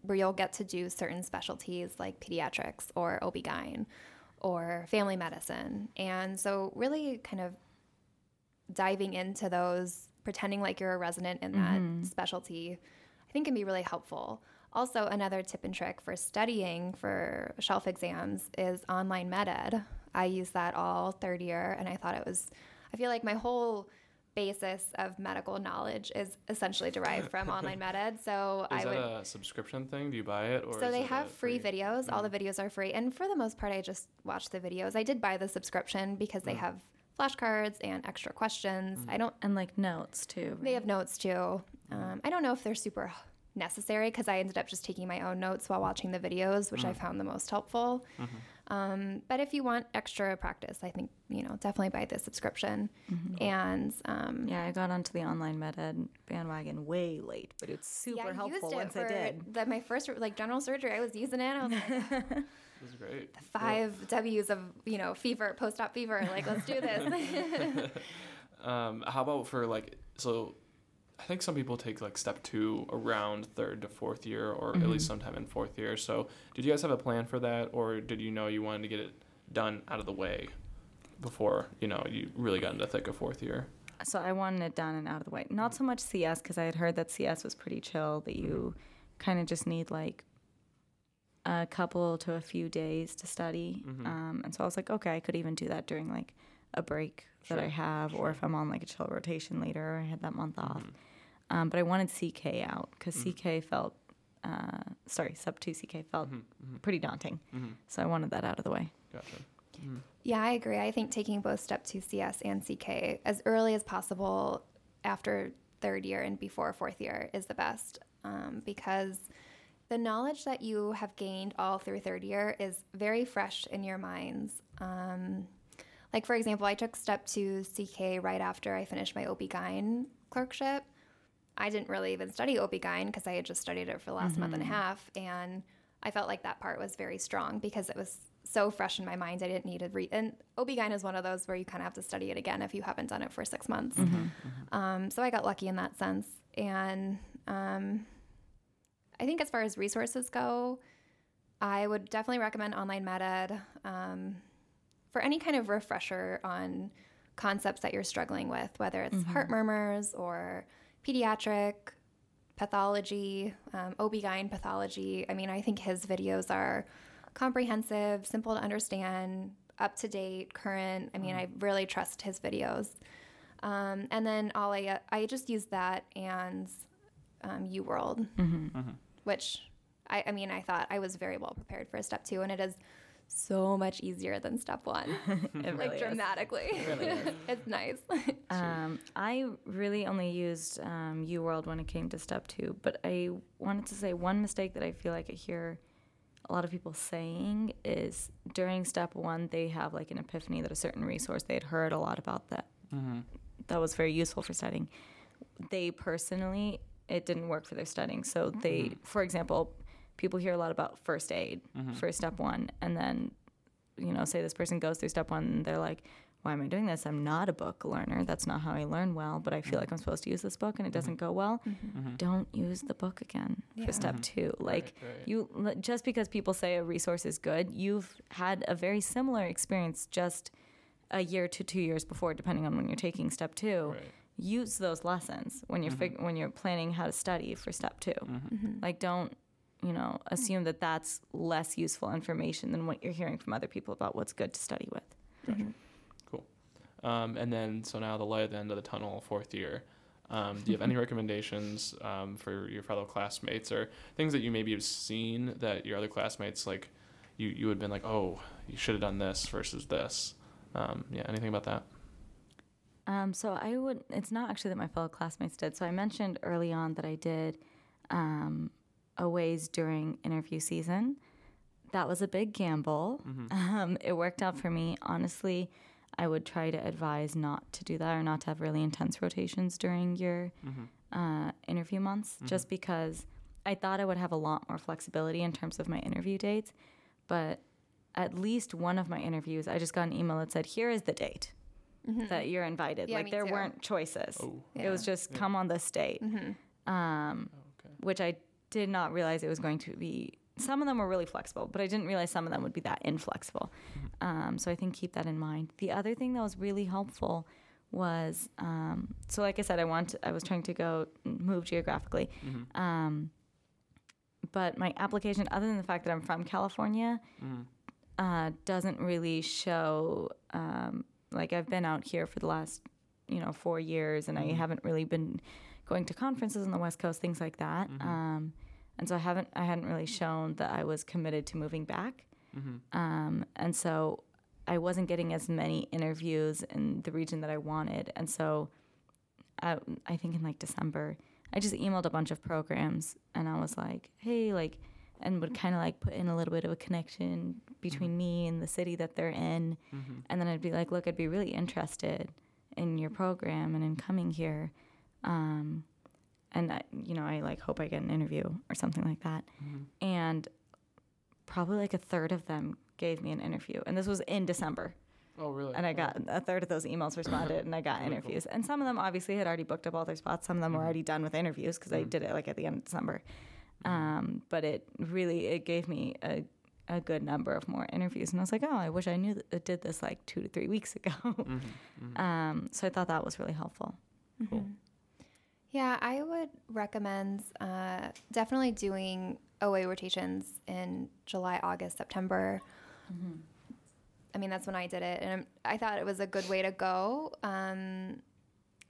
where you'll get to do certain specialties like pediatrics or OB-GYN or family medicine. And so really kind of diving into those, pretending like you're a resident in that mm-hmm. specialty, I think can be really helpful. Also, another tip and trick for studying for shelf exams is online MedEd. I use that all third year, and I thought it was, I feel like my whole basis of medical knowledge is essentially derived from online MedEd. So Is I that would. a subscription thing? Do you buy it or? So they it have a free, videos. All the mm. videos are free, and for the most part, I just watch the videos. I did buy the subscription because they mm. have flashcards and extra questions. I don't. And like notes too. They have notes too. Um, I don't know if they're super necessary because I ended up just taking my own notes while watching the videos, which I found the most helpful. Um, but if you want extra practice, I think you know definitely buy the subscription. And um, Yeah, I got onto the online MedEd bandwagon way late, but it's super yeah, I helpful used it once for I did. The, my first like general surgery. I was using it. I was like, This is great. five W's of you know fever, post-op fever. Like let's do this. Um, how about for like so? I think some people take like step two around third to fourth year, or at Mm-hmm. least sometime in fourth year. So, did you guys have a plan for that, or did you know you wanted to get it done out of the way before you know you really got into thick of fourth year? So I wanted it done and out of the way. Not so much CS because I had heard that CS was pretty chill. That you kind of just need like a couple to a few days to study. Mm-hmm. Um, and so I was like, okay, I could even do that during like a break that I Sure, have, or if I'm on like a chill rotation later, I had that month off. Um, but I wanted CK out because CK felt uh, sorry, sub 2CK felt pretty daunting. So I wanted that out of the way. Gotcha. Yeah, I agree. I think taking both Step 2 CS and CK as early as possible after third year and before fourth year is the best um, because the knowledge that you have gained all through third year is very fresh in your minds. Um, like, for example, I took Step 2 CK right after I finished my OB-GYN clerkship. I didn't really even study OB-GYN because I had just studied it for the last month and a half. And I felt like that part was very strong because it was so fresh in my mind. I didn't need to read. And OB-GYN is one of those where you kind of have to study it again if you haven't done it for six months. Um, so I got lucky in that sense. And um, I think as far as resources go, I would definitely recommend online MedEd um, for any kind of refresher on concepts that you're struggling with, whether it's heart murmurs or pediatric pathology, um, OB-GYN pathology. I mean, I think his videos are comprehensive, simple to understand, up to date, current. I mean, I really trust his videos. Um, and then all I I just use that and um, UWorld, which I, I mean, I thought I was very well prepared for step two, and it is so much easier than step one, It like really is. dramatically. it's nice. Um, I really only used um, World when it came to step two, but I wanted to say one mistake that I feel like I hear a lot of people saying is during step one, they have like an epiphany that a certain resource they had heard a lot about that that was very useful for studying. They personally, it didn't work for their studying. So they, mm-hmm. for example, people hear a lot about first aid mm-hmm. for step one, and then, you know, say this person goes through step one, and they're like, "Why am I doing this? I'm not a book learner. That's not how I learn well. But I feel like mm-hmm. I'm supposed to use this book, and it doesn't go well. Don't use the book again for step two. Like right. you, just because people say a resource is good, you've had a very similar experience just a year to two years before, depending on when you're taking step two. Right. Use those lessons when you're fig- when you're planning how to study for step 2 Like, don't you know assume that that's less useful information than what you're hearing from other people about what's good to study with. Cool. Um, and then, so now the light at the end of the tunnel, fourth year. Um, do you have any recommendations um, for your fellow classmates or things that you maybe have seen that your other classmates like you you would have been like, oh, you should have done this versus this? Um, yeah, anything about that? Um, so I would. It's not actually that my fellow classmates did. So I mentioned early on that I did um, aways during interview season. That was a big gamble. Um, it worked out for me. Honestly, I would try to advise not to do that or not to have really intense rotations during your uh, interview months, just because I thought I would have a lot more flexibility in terms of my interview dates. But at least one of my interviews, I just got an email that said, "Here is the date." That you're invited. Yeah, like me there too. weren't choices. Oh. It was just come on this date, um, Okay. which I did not realize it was going to be. Some of them were really flexible, but I didn't realize some of them would be that inflexible. Um, so I think keep that in mind. The other thing that was really helpful was um, so, like I said, I want I was trying to go move geographically, um, but my application, other than the fact that I'm from California, uh, doesn't really show. Um, like I've been out here for the last, you know, four years, and I haven't really been going to conferences on the West Coast, things like that. Um, and so I haven't, I hadn't really shown that I was committed to moving back. Um, and so I wasn't getting as many interviews in the region that I wanted. And so I, I think in like December, I just emailed a bunch of programs and I was like, hey, like, and would mm-hmm. kind of like put in a little bit of a connection between mm-hmm. me and the city that they're in. Mm-hmm. And then I'd be like, look, I'd be really interested in your program and in coming here. Um, and I, you know, I like hope I get an interview or something like that. And probably like a third of them gave me an interview. And this was in December. Oh, really? And I got a third of those emails responded, and I got interviews. And some of them obviously had already booked up all their spots. Some of them were already done with interviews because I did it like at the end of December. Um, but it really it gave me a a good number of more interviews, and I was like, oh, I wish I knew that I did this like two to three weeks ago. um, so I thought that was really helpful. Cool. Yeah, I would recommend uh, definitely doing away rotations in July, August, September. I mean, that's when I did it, and I'm- I thought it was a good way to go um,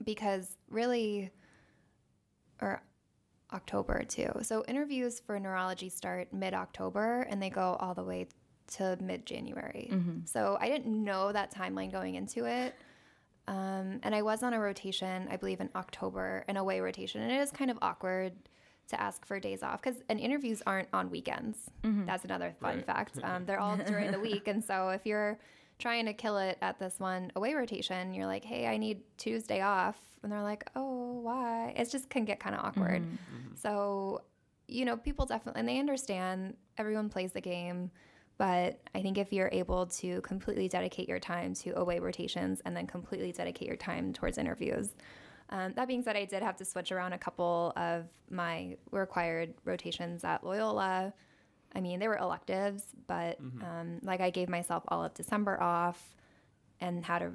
because really, or October too. So interviews for neurology start mid October and they go all the way to mid January. So I didn't know that timeline going into it. Um, and I was on a rotation, I believe in October, an away rotation. And it is kind of awkward to ask for days off because and interviews aren't on weekends. That's another fun Right. fact. Um, they're all during the week. And so if you're trying to kill it at this one away rotation, you're like, hey, I need Tuesday off. And they're like, oh, why? It just can get kind of awkward. So, you know, people definitely, and they understand everyone plays the game. But I think if you're able to completely dedicate your time to away rotations and then completely dedicate your time towards interviews, um, that being said, I did have to switch around a couple of my required rotations at Loyola. I mean, they were electives, but um, like I gave myself all of December off and had a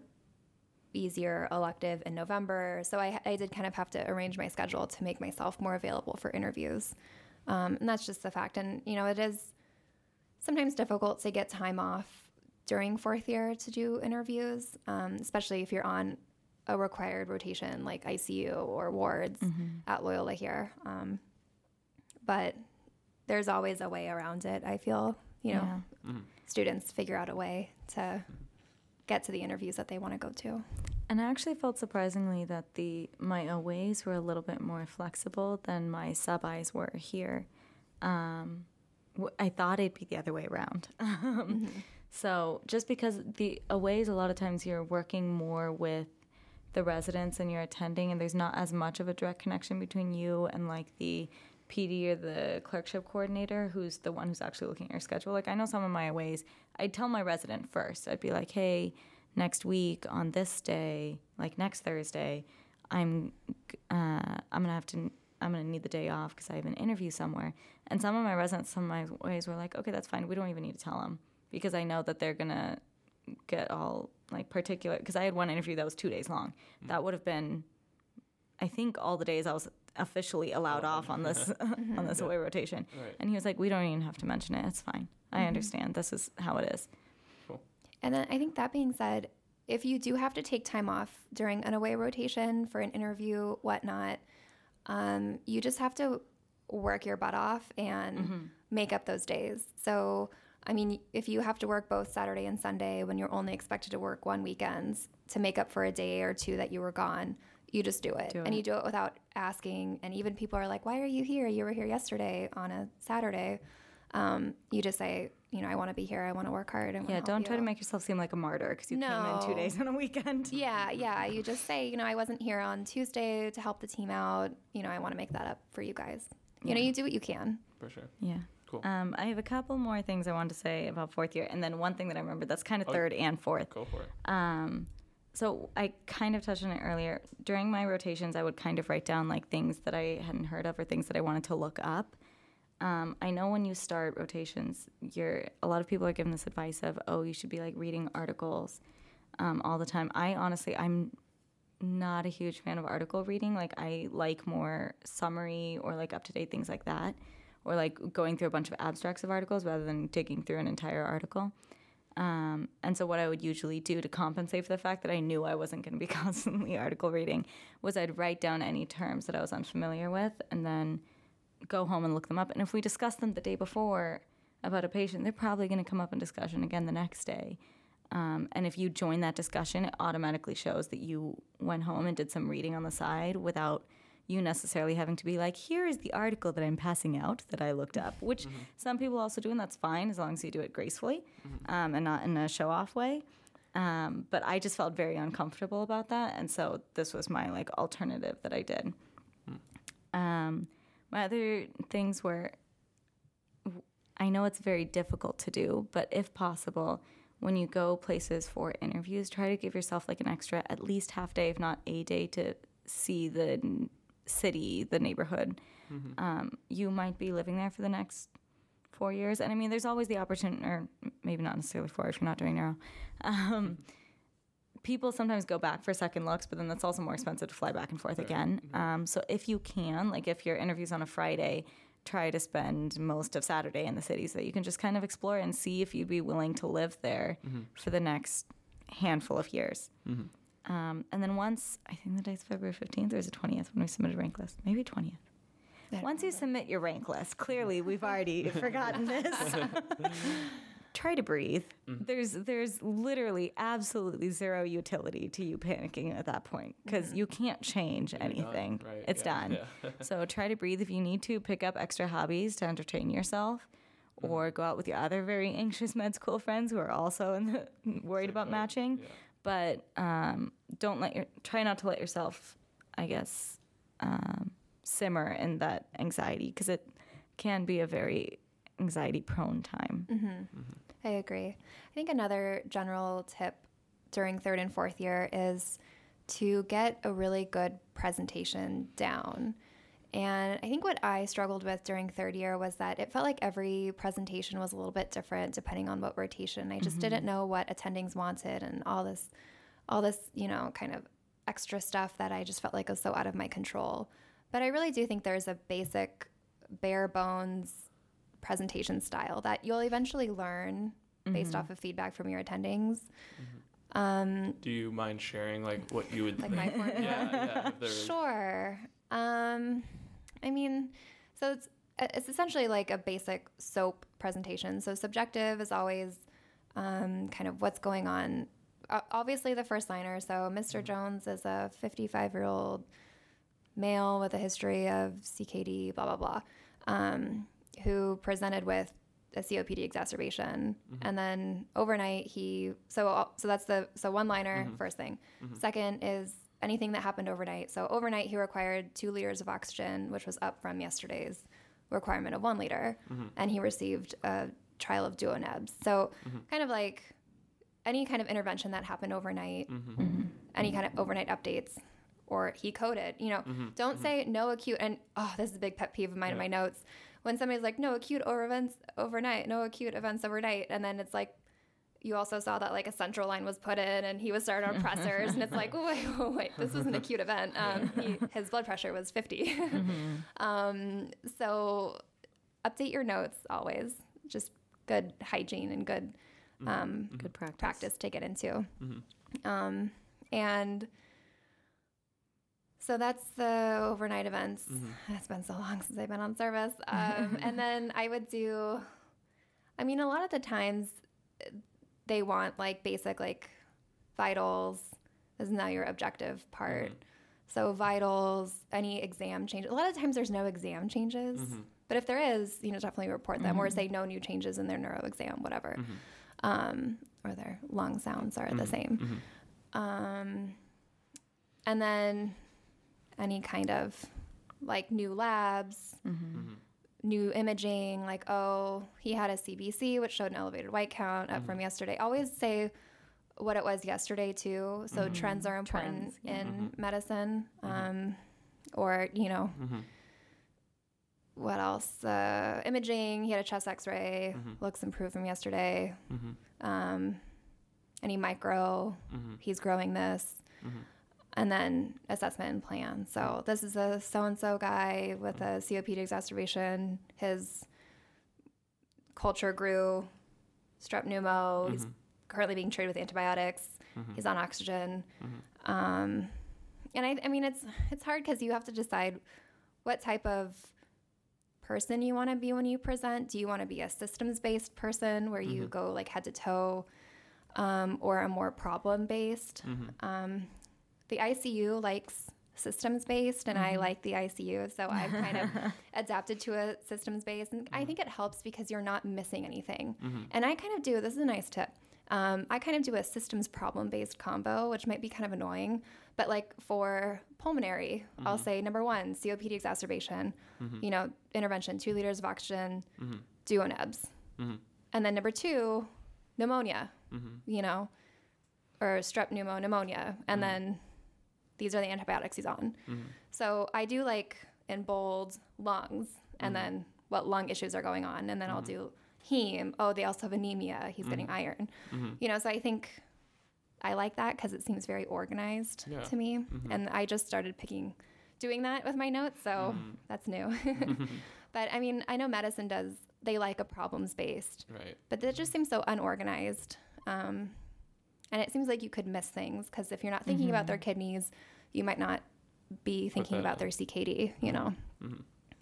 easier elective in November. So I, I did kind of have to arrange my schedule to make myself more available for interviews. Um, and that's just the fact. And, you know, it is sometimes difficult to get time off during fourth year to do interviews, um, especially if you're on a required rotation like ICU or wards at Loyola here. Um, but there's always a way around it. I feel, you know, Yeah. students figure out a way to get to the interviews that they want to go to. And I actually felt surprisingly that the my aways were a little bit more flexible than my sub I's were here. Um, w- I thought it'd be the other way around. um, So just because the aways, a lot of times you're working more with the residents and you're attending, and there's not as much of a direct connection between you and like the PD or the clerkship coordinator, who's the one who's actually looking at your schedule. Like I know some of my aways. I'd tell my resident first. I'd be like, hey, next week on this day, like next Thursday, I'm uh, I'm gonna have to I'm gonna need the day off because I have an interview somewhere. And some of my residents, some of my aways were like, okay, that's fine. We don't even need to tell them because I know that they're gonna get all like particular. Because I had one interview that was two days long. That would have been, I think, all the days I was officially allowed off on this on this away rotation. Right. And he was like, we don't even have to mention it. It's fine. I understand. This is how it is. And then I think that being said, if you do have to take time off during an away rotation for an interview, whatnot, um, you just have to work your butt off and make up those days. So, I mean, if you have to work both Saturday and Sunday when you're only expected to work one weekends to make up for a day or two that you were gone, you just do it. Do and you do it without asking. And even people are like, why are you here? You were here yesterday on a Saturday. Um, you just say, you know, I want to be here. I want to work hard. I wanna Yeah, don't try to make yourself seem like a martyr because you came in two days on a weekend. Yeah, yeah. You just say, you know, I wasn't here on Tuesday to help the team out. You know, I want to make that up for you guys. You know, you do what you can. For sure. Yeah. Cool. Um, I have a couple more things I wanted to say about fourth year, and then one thing that I remember that's kind of Oh. third and fourth. Go for it. Um, so I kind of touched on it earlier. During my rotations, I would kind of write down like things that I hadn't heard of or things that I wanted to look up. Um, I know when you start rotations, you're a lot of people are given this advice of, oh, you should be like reading articles um, all the time. I honestly, I'm not a huge fan of article reading. Like I like more summary or like UpToDate things like that, or like going through a bunch of abstracts of articles rather than digging through an entire article. Um, and so, what I would usually do to compensate for the fact that I knew I wasn't going to be constantly article reading was I'd write down any terms that I was unfamiliar with and then go home and look them up. And if we discuss them the day before about a patient, they're probably going to come up in discussion again the next day. Um, and if you join that discussion, it automatically shows that you went home and did some reading on the side without you necessarily having to be like, here is the article that I'm passing out that I looked up, which some people also do, and that's fine as long as you do it gracefully um, and not in a show off way. Um, but I just felt very uncomfortable about that. And so this was my like alternative that I did. Um, my other things were I know it's very difficult to do, but if possible, when you go places for interviews, try to give yourself like an extra, at least half day, if not a day, to see the city, the neighborhood. Um, you might be living there for the next four years, and I mean, there's always the opportunity, or maybe not necessarily four if you're not doing neuro. Um, people sometimes go back for second looks, but then that's also more expensive to fly back and forth again. Um, so if you can, like if your interview's on a Friday, try to spend most of Saturday in the city so that you can just kind of explore and see if you'd be willing to live there for the next handful of years. Um, and then once, I think the date's February 15th or is it 20th when we submitted rank list? Maybe 20th. Once you submit your rank list, clearly we've already forgotten this. Try to breathe. Mm-hmm. There's there's literally absolutely zero utility to you panicking at that point because you can't change anything. right, It's yeah, done. so try to breathe if you need to. Pick up extra hobbies to entertain yourself, Mm-hmm. or go out with your other very anxious med school friends who are also in the, worried about boat, matching. yeah. But um, don't let your try not to let yourself, I guess, um, simmer in that anxiety because it can be a very anxiety prone time. I agree. I think another general tip during third and fourth year is to get a really good presentation down. And I think what I struggled with during third year was that it felt like every presentation was a little bit different depending on what rotation. I just didn't mm-hmm. know what attendings wanted and all this all this, you know, kind of extra stuff that I just felt like was so out of my control. But I really do think there's a basic bare bones presentation style that you'll eventually learn based mm-hmm. off of feedback from your attendings. Mm-hmm. Um, do you mind sharing like what you would Like think? my formula. yeah, yeah. If there is. Sure. Um, I mean, so it's uh, it's essentially like a basic SOAP presentation. So subjective is always um, kind of what's going on. Obviously, the first liner. So Mr. Mm-hmm. Jones is a 55 year old male with a history of CKD, blah blah blah, um, who presented with a COPD exacerbation, mm-hmm. and then overnight he so uh, so that's the so one liner mm-hmm. first thing. Second is anything that happened overnight. So overnight he required two liters of oxygen, which was up from yesterday's requirement of one liter, mm-hmm. and he received a trial of duonebs. So mm-hmm. kind of like any kind of intervention that happened overnight, mm-hmm. any kind of overnight updates, or he coded. You know, don't say no acute. And oh, this is a big pet peeve of mine in my notes. When somebody's like, no acute over events overnight, no acute events overnight, and then it's like, you also saw that like a central line was put in and he was started on pressors, and it's like, wait, wait, wait, this was an acute event. Um, he, his blood pressure was 50. um, so update your notes always. Just good hygiene and good um, Good practice. practice to get into. Um, and so that's the overnight events. It's been so long since I've been on service. Um, and then I would do, I mean, a lot of the times they want like basic like vitals. This is now your objective part. Mm-hmm. So vitals, any exam changes. A lot of times there's no exam changes, mm-hmm. but if there is, you know, definitely report them or mm-hmm. say no new changes in their neuro exam, whatever. Um, or their lung sounds are the same. Um, and then any kind of like new labs, new imaging, like, oh, he had a CBC, which showed an elevated white count up from mm-hmm. yesterday. Always say what it was yesterday, too. So mm-hmm. trends are important Trends, in mm-hmm. medicine. Um, or, you know, what else? Uh, imaging. He had a chest X-ray. Looks improved from yesterday. Um, any micro. He's growing this. And then assessment and plan. So this is a so and so guy with a COPD exacerbation. His culture grew, strep pneumo. He's currently being treated with antibiotics. He's on oxygen. Um, and I, I mean, it's it's hard because you have to decide what type of person you want to be when you present. Do you want to be a systems based person where you go like head to toe, um, or a more problem based? Um, the ICU likes systems based, and I mm-hmm. like the ICU, so I've kind of adapted to a systems based, and I think it helps because you're not missing anything. Mm-hmm. And I kind of do. This is a nice tip. Um, I kind of do a systems problem based combo, which might be kind of annoying, but like for pulmonary, I'll mm-hmm. say number one, COPD exacerbation, you know, intervention, two liters of oxygen, duonebs. And then number two, pneumonia, you know, or strep pneumo pneumonia. And then these are the antibiotics he's on. Mm-hmm. So I do like in bold lungs and mm-hmm. then what lung issues are going on. And then I'll mm-hmm. do heme. Oh, they also have anemia. He's getting iron. You know, so I think I like that because it seems very organized Yeah. to me. And I just started picking, doing that with my notes. So that's new. but I mean, I know medicine does, they like a problems based, Right. but that just seems so unorganized. Um, and it seems like you could miss things because if you're not thinking about their kidneys, you might not be thinking about their CKD, you know?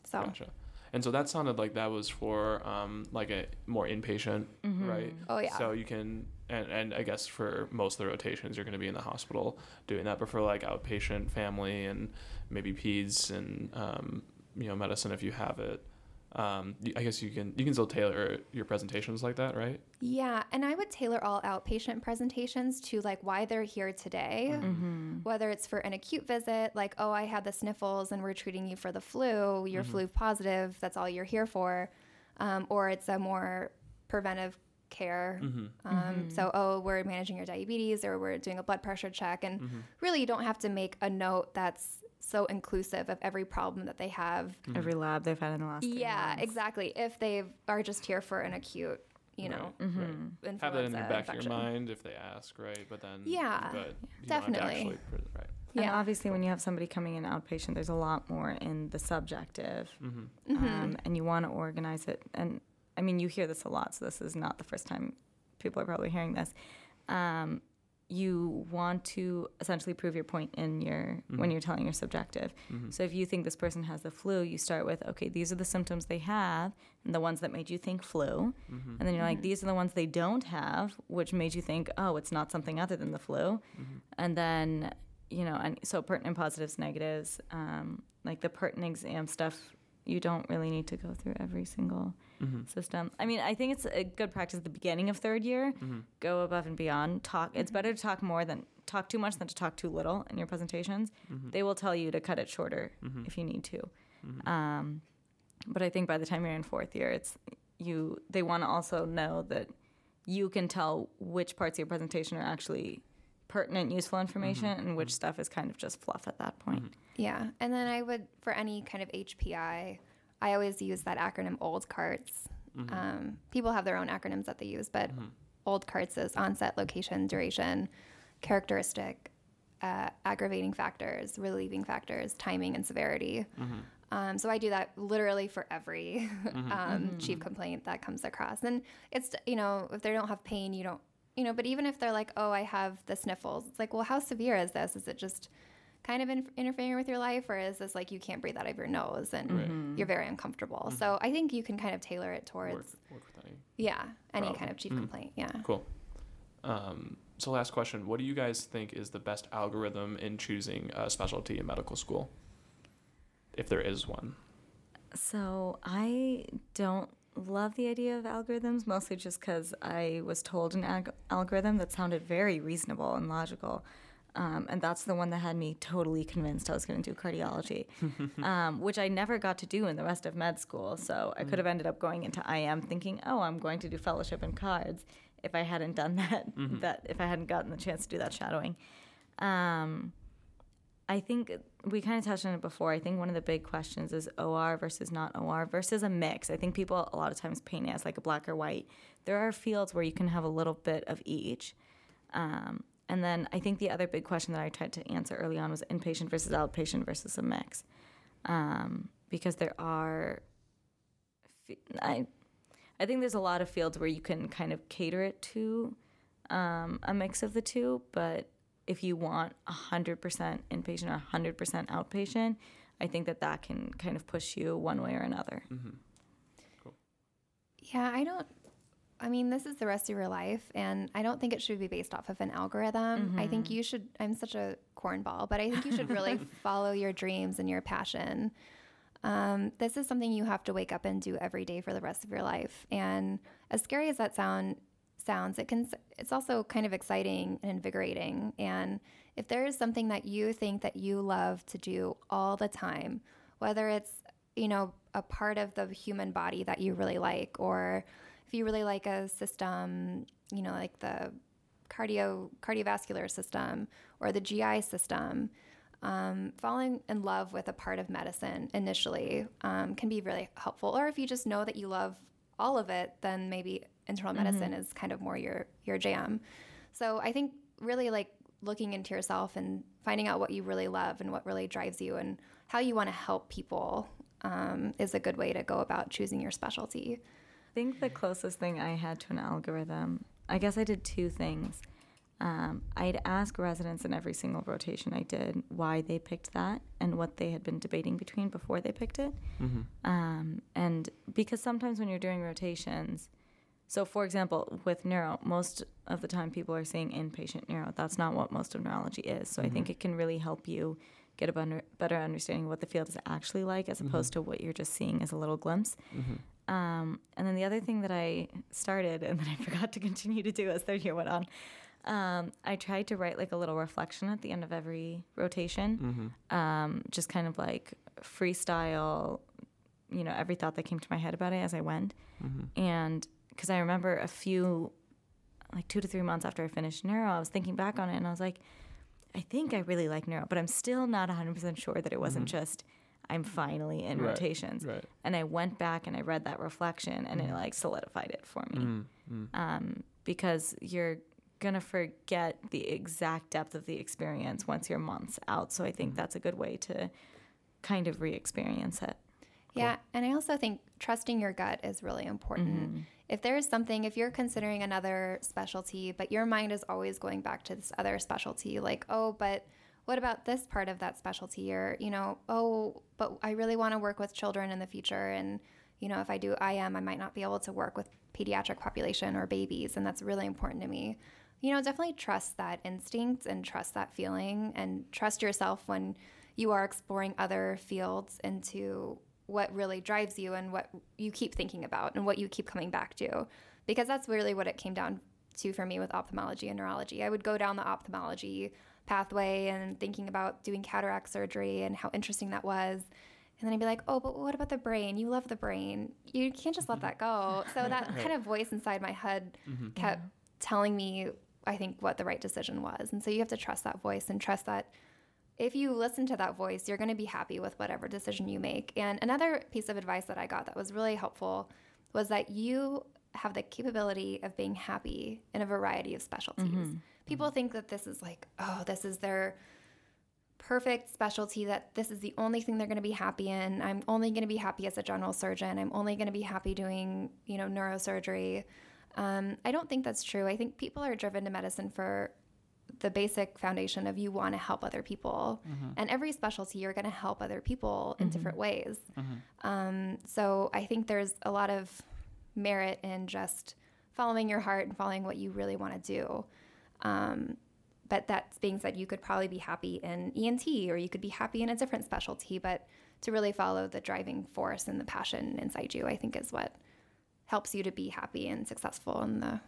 So Gotcha. And so that sounded like that was for um, like a more inpatient, right? Oh, yeah. So you can, and, and I guess for most of the rotations, you're going to be in the hospital doing that. But for like outpatient, family, and maybe peds and um, you know medicine, if you have it, um, y- I guess you can you can still tailor your presentations like that, right? Yeah, and I would tailor all outpatient presentations to like why they're here today. Whether it's for an acute visit, like, oh, I had the sniffles and we're treating you for the flu, you're flu positive, that's all you're here for. Um, or it's a more preventive care. Um, So, oh, we're managing your diabetes or we're doing a blood pressure check. And really, you don't have to make a note that's so inclusive of every problem that they have. Every lab they've had in the last. three Yeah, months. exactly. If they are just here for an acute, you know, Right, right. Have that in the back infection. of your mind if they ask, right? But then Yeah, but you Don't have definitely. actually, pre- right. And Yeah. obviously, when you have somebody coming in outpatient, there's a lot more in the subjective, Mm-hmm. um, and you want to organize it. And I mean, you hear this a lot, so this is not the first time people are probably hearing this. Um, you want to essentially prove your point in your when mm-hmm. you're telling your subjective. Mm-hmm. So if you think this person has the flu, you start with, okay, these are the symptoms they have, and the ones that made you think flu, mm-hmm. and then you're like, these are the ones they don't have, which made you think, oh, it's not something other than the flu, and then you know, and so pertinent positives, negatives, um, like the pertinent exam stuff, you don't really need to go through every single Mm-hmm. system. I mean, I think it's a good practice at the beginning of third year. Mm-hmm. Go above and beyond. Talk. It's mm-hmm. better to talk more than talk too much than to talk too little in your presentations. They will tell you to cut it shorter if you need to. Um, but I think by the time you're in fourth year, it's you. They want to also know that you can tell which parts of your presentation are actually pertinent, useful information, and which stuff is kind of just fluff at that point. Yeah, and then I would for any kind of HPI, I always use that acronym OLD CARTS. Um, people have their own acronyms that they use, but OLD CARTS is onset, location, duration, characteristic, uh, aggravating factors, relieving factors, timing, and severity. Um, so I do that literally for every um, chief complaint that comes across, and it's you know if they don't have pain, you don't you know. But even if they're like, oh, I have the sniffles, it's like, well, how severe is this? Is it just kind of in- interfering with your life, or is this like you can't breathe out of your nose and mm-hmm. you're very uncomfortable? Mm-hmm. So I think you can kind of tailor it towards Work, work with any. yeah any Problem. kind of chief mm. complaint. Yeah. Cool. Um, so last question: What do you guys think is the best algorithm in choosing a specialty in medical school, if there is one? So I don't love the idea of algorithms, mostly just because I was told an ag- algorithm that sounded very reasonable and logical. Um, and that's the one that had me totally convinced I was going to do cardiology, um, which I never got to do in the rest of med school. So I could have ended up going into IM thinking, oh, I'm going to do fellowship in cards if I hadn't done that, that if I hadn't gotten the chance to do that shadowing. Um, I think we kind of touched on it before. I think one of the big questions is OR versus not OR versus a mix. I think people a lot of times paint it as like a black or white. There are fields where you can have a little bit of each. Um, and then I think the other big question that I tried to answer early on was inpatient versus outpatient versus a mix. Um, because there are, I, I think there's a lot of fields where you can kind of cater it to um, a mix of the two, but if you want 100% inpatient or 100% outpatient, I think that that can kind of push you one way or another. Yeah, I don't. I mean, this is the rest of your life, and I don't think it should be based off of an algorithm. I think you should. I'm such a cornball, but I think you should really follow your dreams and your passion. Um, this is something you have to wake up and do every day for the rest of your life. And as scary as that sound sounds, it can. It's also kind of exciting and invigorating. And if there is something that you think that you love to do all the time, whether it's you know a part of the human body that you really like, or if you really like a system, you know, like the cardio cardiovascular system or the GI system, um, falling in love with a part of medicine initially um, can be really helpful. Or if you just know that you love all of it, then maybe internal medicine is kind of more your your jam. So I think really like looking into yourself and finding out what you really love and what really drives you and how you want to help people um, is a good way to go about choosing your specialty. I think the closest thing I had to an algorithm, I guess I did two things. um, I'd ask residents in every single rotation I did why they picked that and what they had been debating between before they picked it. Mm-hmm. Um, and because sometimes when you're doing rotations, so for example, with neuro, most of the time people are seeing inpatient neuro. That's not what most of neurology is. So I think it can really help you get a better, better understanding of what the field is actually like as opposed to what you're just seeing as a little glimpse. Mm-hmm. Um, and then the other thing that I started and then I forgot to continue to do as third year went on, um, I tried to write like a little reflection at the end of every rotation, Mm-hmm. um, just kind of like freestyle, you know, every thought that came to my head about it as I went. Mm-hmm. And because I remember a few, like two to three months after I finished neuro, I was thinking back on it and I was like, I think I really like neuro, but I'm still not 100% sure that it wasn't just, I'm finally in Mm-hmm. Right, rotations. Right. And I went back and I read that reflection and it like solidified it for me. Mm-hmm. Um, because you're going to forget the exact depth of the experience once you're months out. So I think that's a good way to kind of re experience it. Yeah, and I also think trusting your gut is really important. If there is something, if you're considering another specialty, but your mind is always going back to this other specialty, like, oh, but what about this part of that specialty? Or, you know, oh, but I really want to work with children in the future. And, you know, if I do IM, I might not be able to work with pediatric population or babies. And that's really important to me. You know, definitely trust that instinct and trust that feeling and trust yourself when you are exploring other fields into what really drives you and what you keep thinking about and what you keep coming back to. Because that's really what it came down to for me with ophthalmology and neurology. I would go down the ophthalmology pathway and thinking about doing cataract surgery and how interesting that was. And then I'd be like, oh, but what about the brain? You love the brain. You can't just let mm-hmm. that go. So that kind of voice inside my head mm-hmm. kept telling me, I think, what the right decision was. And so you have to trust that voice and trust that if you listen to that voice, you're going to be happy with whatever decision you make. And another piece of advice that I got that was really helpful was that you have the capability of being happy in a variety of specialties. Mm-hmm. People think that this is like, oh, this is their perfect specialty that this is the only thing they're going to be happy in. I'm only going to be happy as a general surgeon. I'm only going to be happy doing, you know, neurosurgery. Um, I don't think that's true. I think people are driven to medicine for the basic foundation of you want to help other people. And every specialty, you're going to help other people in different ways. Um, so I think there's a lot of merit in just following your heart and following what you really want to do. Um, but that being said, you could probably be happy in ENT or you could be happy in a different specialty. But to really follow the driving force and the passion inside you, I think is what helps you to be happy and successful in the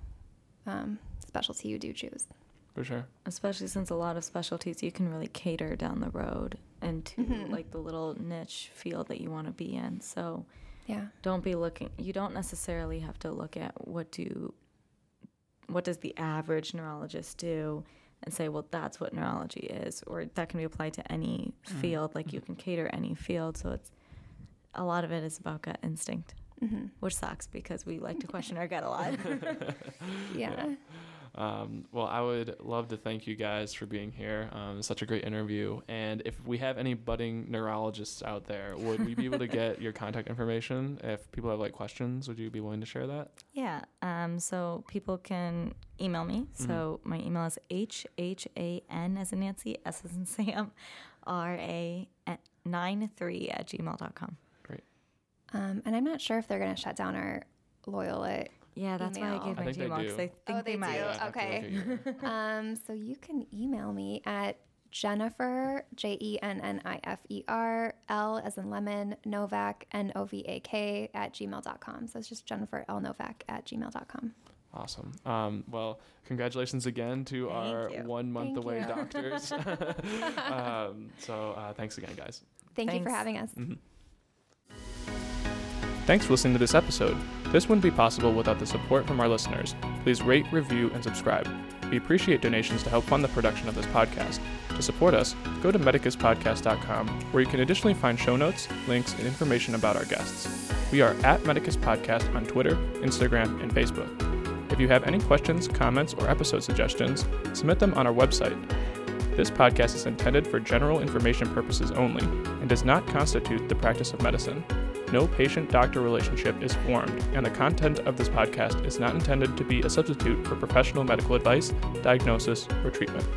um, specialty you do choose. For sure. Especially since a lot of specialties you can really cater down the road into like the little niche field that you want to be in. So Yeah. don't be looking you don't necessarily have to look at what do what does the average neurologist do and say well that's what neurology is? Or that can be applied to any mm-hmm. field like you mm-hmm. can cater any field. So it's a lot of it is about gut instinct mm-hmm. which sucks because we like to question our gut a lot. Yeah. Um, well, I would love to thank you guys for being here. Um, such a great interview. And if we have any budding neurologists out there, would we be able to get your contact information? If people have like questions, would you be willing to share that? Yeah. Um, so people can email me. So my email is h h a n as in Nancy, s as in Sam, r a nine three at gmail.com. Great. Um, and I'm not sure if they're going to shut down our Loyola. Yeah, that's why I gave I my think they Gmail because. I think Oh, they, they might. do? I have to look okay. Um, so you can email me at Jennifer, J E N N I F E R, L as in lemon, Novak, N O V A K, at gmail.com. So it's just Jennifer L. Novak at gmail.com. Awesome. Um, well, congratulations again to Thank our you. one month Thank away you. doctors. um, so uh, thanks again, guys. Thank you for having us. Thanks for listening to this episode. This wouldn't be possible without the support from our listeners. Please rate, review, and subscribe. We appreciate donations to help fund the production of this podcast. To support us, go to medicuspodcast.com, where you can additionally find show notes, links, and information about our guests. We are at Medicus Podcast on Twitter, Instagram, and Facebook. If you have any questions, comments, or episode suggestions, submit them on our website. This podcast is intended for general information purposes only and does not constitute the practice of medicine. No patient doctor relationship is formed, and the content of this podcast is not intended to be a substitute for professional medical advice, diagnosis, or treatment.